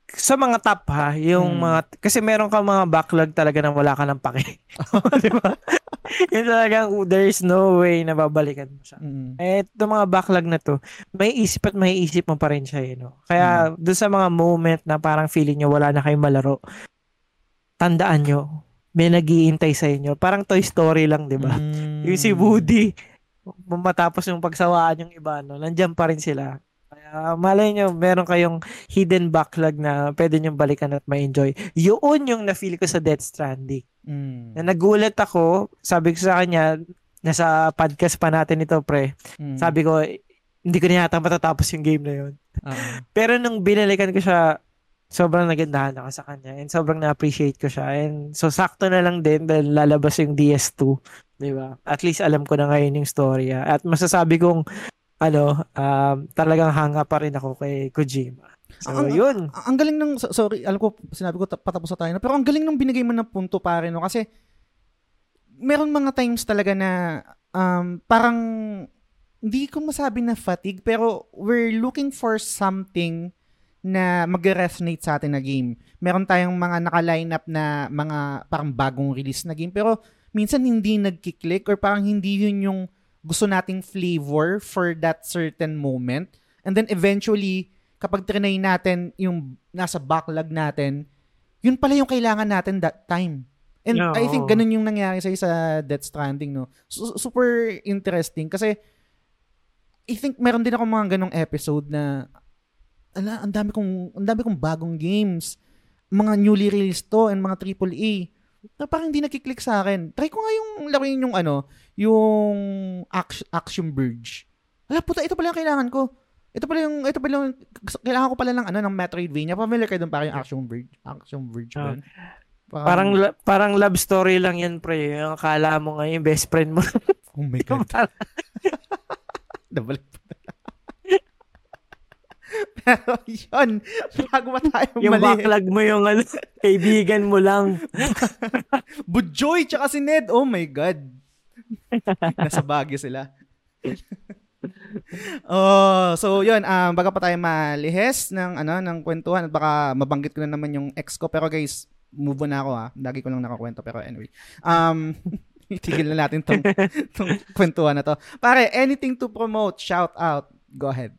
sa mga top ha, yung Hmm. mga, kasi meron ka mga backlog talaga na wala ka ng pake. Di ba? Yung talagang, there is no way na babalikan mo siya. Mm. Eh, itong mga backlog na to, may isip at may isip mo pa rin siya, eh, no? Kaya, doon sa mga moment na parang feeling nyo wala na kayong malaro, tandaan nyo, may nagiintay sa inyo. Parang Toy Story lang, di ba? Mm. Yung si Woody, matapos yung pagsawaan yung iba, no, nandiyan pa rin sila. Kaya malay nyo, meron kayong hidden backlog na pwede nyo balikan at ma-enjoy. Yun yung na-feel ko sa Death Stranding. Mm. Na nagulat ako, sabi ko sa kanya, nasa podcast pa natin ito, pre. Mm. Sabi ko, hindi ko na yata matatapos yung game na yun. Ah. Pero nung binalikan ko siya, sobrang nagandahan ako sa kanya and sobrang na-appreciate ko siya. And so, sakto na lang din dahil lalabas yung DS2. Di ba? At least alam ko na ngayon yung storya. At masasabi kong, ano, um, talagang hanga pa rin ako kay Kojima. So, Ang- yun. ang galing ng so- sorry, alam ko sinabi ko ta- patapos na tayo na, pero ang galing ng binigay mo ng punto pare no kasi meron mga times talaga na um, parang hindi ko masabi na fatigue pero we're looking for something na mag-resonate sa atin na game. Meron tayong mga naka-line up na mga parang bagong release na game pero minsan hindi nagki-click or parang hindi yun yung gusto nating flavor for that certain moment. And then eventually, kapag trinay natin yung nasa backlog natin, yun pala yung kailangan natin that time. And Yeah, I think oo. ganun yung nangyari sa sa Death Stranding, no? Su- super interesting kasi I think meron din ako mga ganong episode na ala, ang dami kong ang dami kong bagong games, mga newly released to and mga AAA na parang hindi nakiklik sa akin. Try ko nga yung laruin yung ano, yung Action, action Verge. Ala, puta, ito pala yung kailangan ko. Ito pala yung, ito pala yung, kailangan ko pala ng ano, ng Metroidvania. Familiar kayo doon parang yung Action Verge. Action Verge ba Ah. yun? Parang, la- parang love story lang yan, pre. Yung akala mo nga yung best friend mo. oh my God. Nabalik pa Pero yun, bago ba tayo yung mali. backlog mo yung ano, kaibigan mo lang. Bujoy tsaka si Ned. Oh my God. Nasa Baguio sila. oh, so yun, um, baga pa tayo malihes ng ano ng kwentuhan at baka mabanggit ko na naman yung ex ko pero guys, move on na ako ha. Lagi ko lang nakakwento pero anyway. Um itigil na natin tong, tong kwentuhan na to. Pare, anything to promote, shout out, go ahead.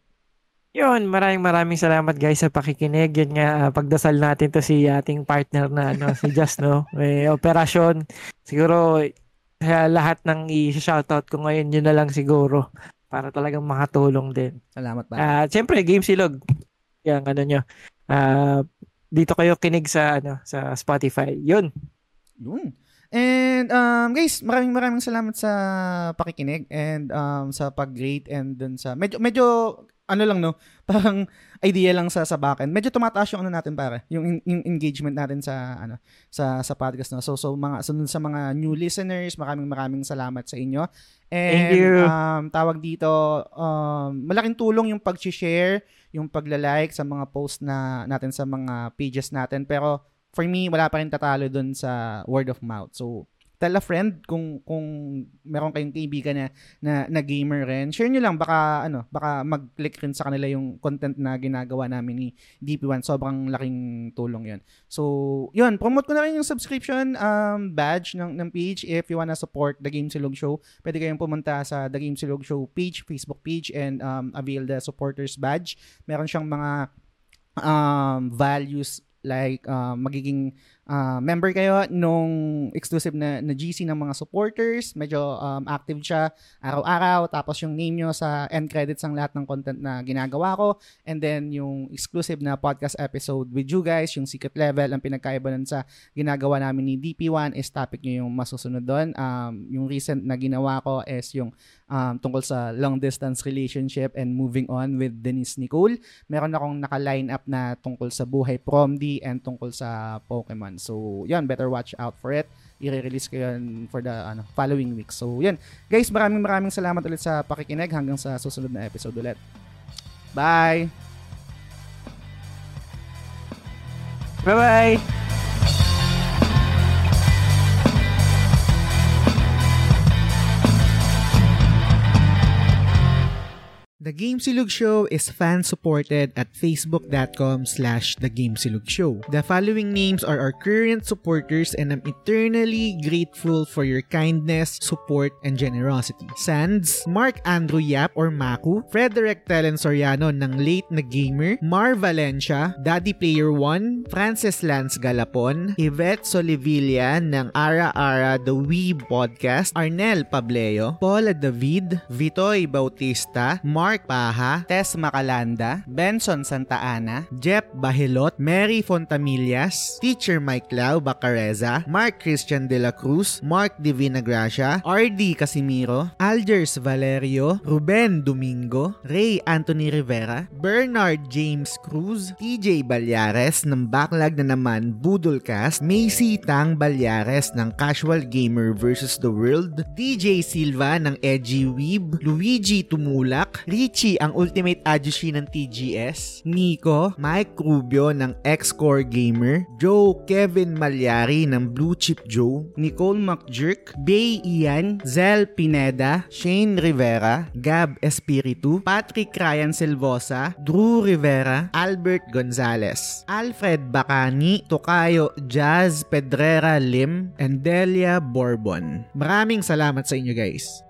Yun, maraming maraming salamat guys sa pakikinig. Yan nga, uh, pagdasal natin to si ating partner na ano, si Just, no? May operasyon. Siguro, kaya lahat ng i-shoutout ko ngayon, yun na lang siguro. Para talagang makatulong din. Salamat pa. Uh, ah, Siyempre, Game Silog. Yan, ano nyo. Uh, dito kayo kinig sa ano sa Spotify. Yun. Yun. And um, guys, maraming maraming salamat sa pakikinig and um, sa pag-rate and dun sa medyo medyo ano lang no, parang idea lang sa sa backend. Medyo tumataas yung ano natin pare, yung, yung engagement natin sa ano sa sa podcast no. So so mga so, sa mga new listeners, maraming maraming salamat sa inyo. And Thank you. um tawag dito um malaking tulong yung pag-share, yung pagla-like sa mga post na natin sa mga pages natin pero for me wala pa rin tatalo dun sa word of mouth. So tell a friend kung kung meron kayong kaibigan na, na na gamer rin. Share niyo lang baka ano, baka mag-click rin sa kanila yung content na ginagawa namin ni DP1. Sobrang laking tulong 'yon. So, 'yun, promote ko na rin yung subscription um badge ng ng page if you wanna support The Game Silog Show. Pwede kayong pumunta sa The Game Silog Show page, Facebook page and um avail the supporters badge. Meron siyang mga um values like uh, magiging uh, member kayo nung exclusive na, na GC ng mga supporters. Medyo um, active siya araw-araw. Tapos yung name nyo sa end credits ang lahat ng content na ginagawa ko. And then yung exclusive na podcast episode with you guys, yung secret level, ang pinagkaiba sa ginagawa namin ni DP1 is topic nyo yung masusunod doon. Um, yung recent na ginawa ko is yung um, tungkol sa long distance relationship and moving on with Denise Nicole. Meron akong naka-line up na tungkol sa buhay prom and tungkol sa Pokemon. So, yan, better watch out for it. I-release ko yun for the ano, following week. So, yan. Guys, maraming maraming salamat ulit sa pakikinig hanggang sa susunod na episode ulit. Bye! Bye-bye! The Game Silog Show is fan-supported at facebook.com slash The. The following names are our current supporters and I'm eternally grateful for your kindness, support, and generosity. Sands, Mark Andrew Yap or Maku, Frederick Telen Soriano ng Late na Gamer, Mar Valencia, Daddy Player 1, Francis Lance Galapon, Yvette Solivilla ng Ara Ara The Weeb Podcast, Arnel Pableo, Paula David, Vitoy Bautista, Mark Mark Paha, Tess Macalanda, Benson Santa Ana, Jeff Bahilot, Mary Fontamillas, Teacher Mike Lau Bacareza, Mark Christian De La Cruz, Mark Divina Gracia, RD Casimiro, Algers Valerio, Ruben Domingo, Ray Anthony Rivera, Bernard James Cruz, TJ Balyares ng Backlog na naman Budolcast, Macy Tang Balyares ng Casual Gamer vs. The World, DJ Silva ng Edgy Weeb, Luigi Tumulak, Richie ang Ultimate Ajushi ng TGS, Nico, Mike Rubio ng X-Core Gamer, Joe Kevin Malyari ng Blue Chip Joe, Nicole McJerk, Bay Ian, Zel Pineda, Shane Rivera, Gab Espiritu, Patrick Ryan Silvosa, Drew Rivera, Albert Gonzalez, Alfred Bacani, Tokayo Jazz Pedrera Lim, and Delia Bourbon. Maraming salamat sa inyo guys.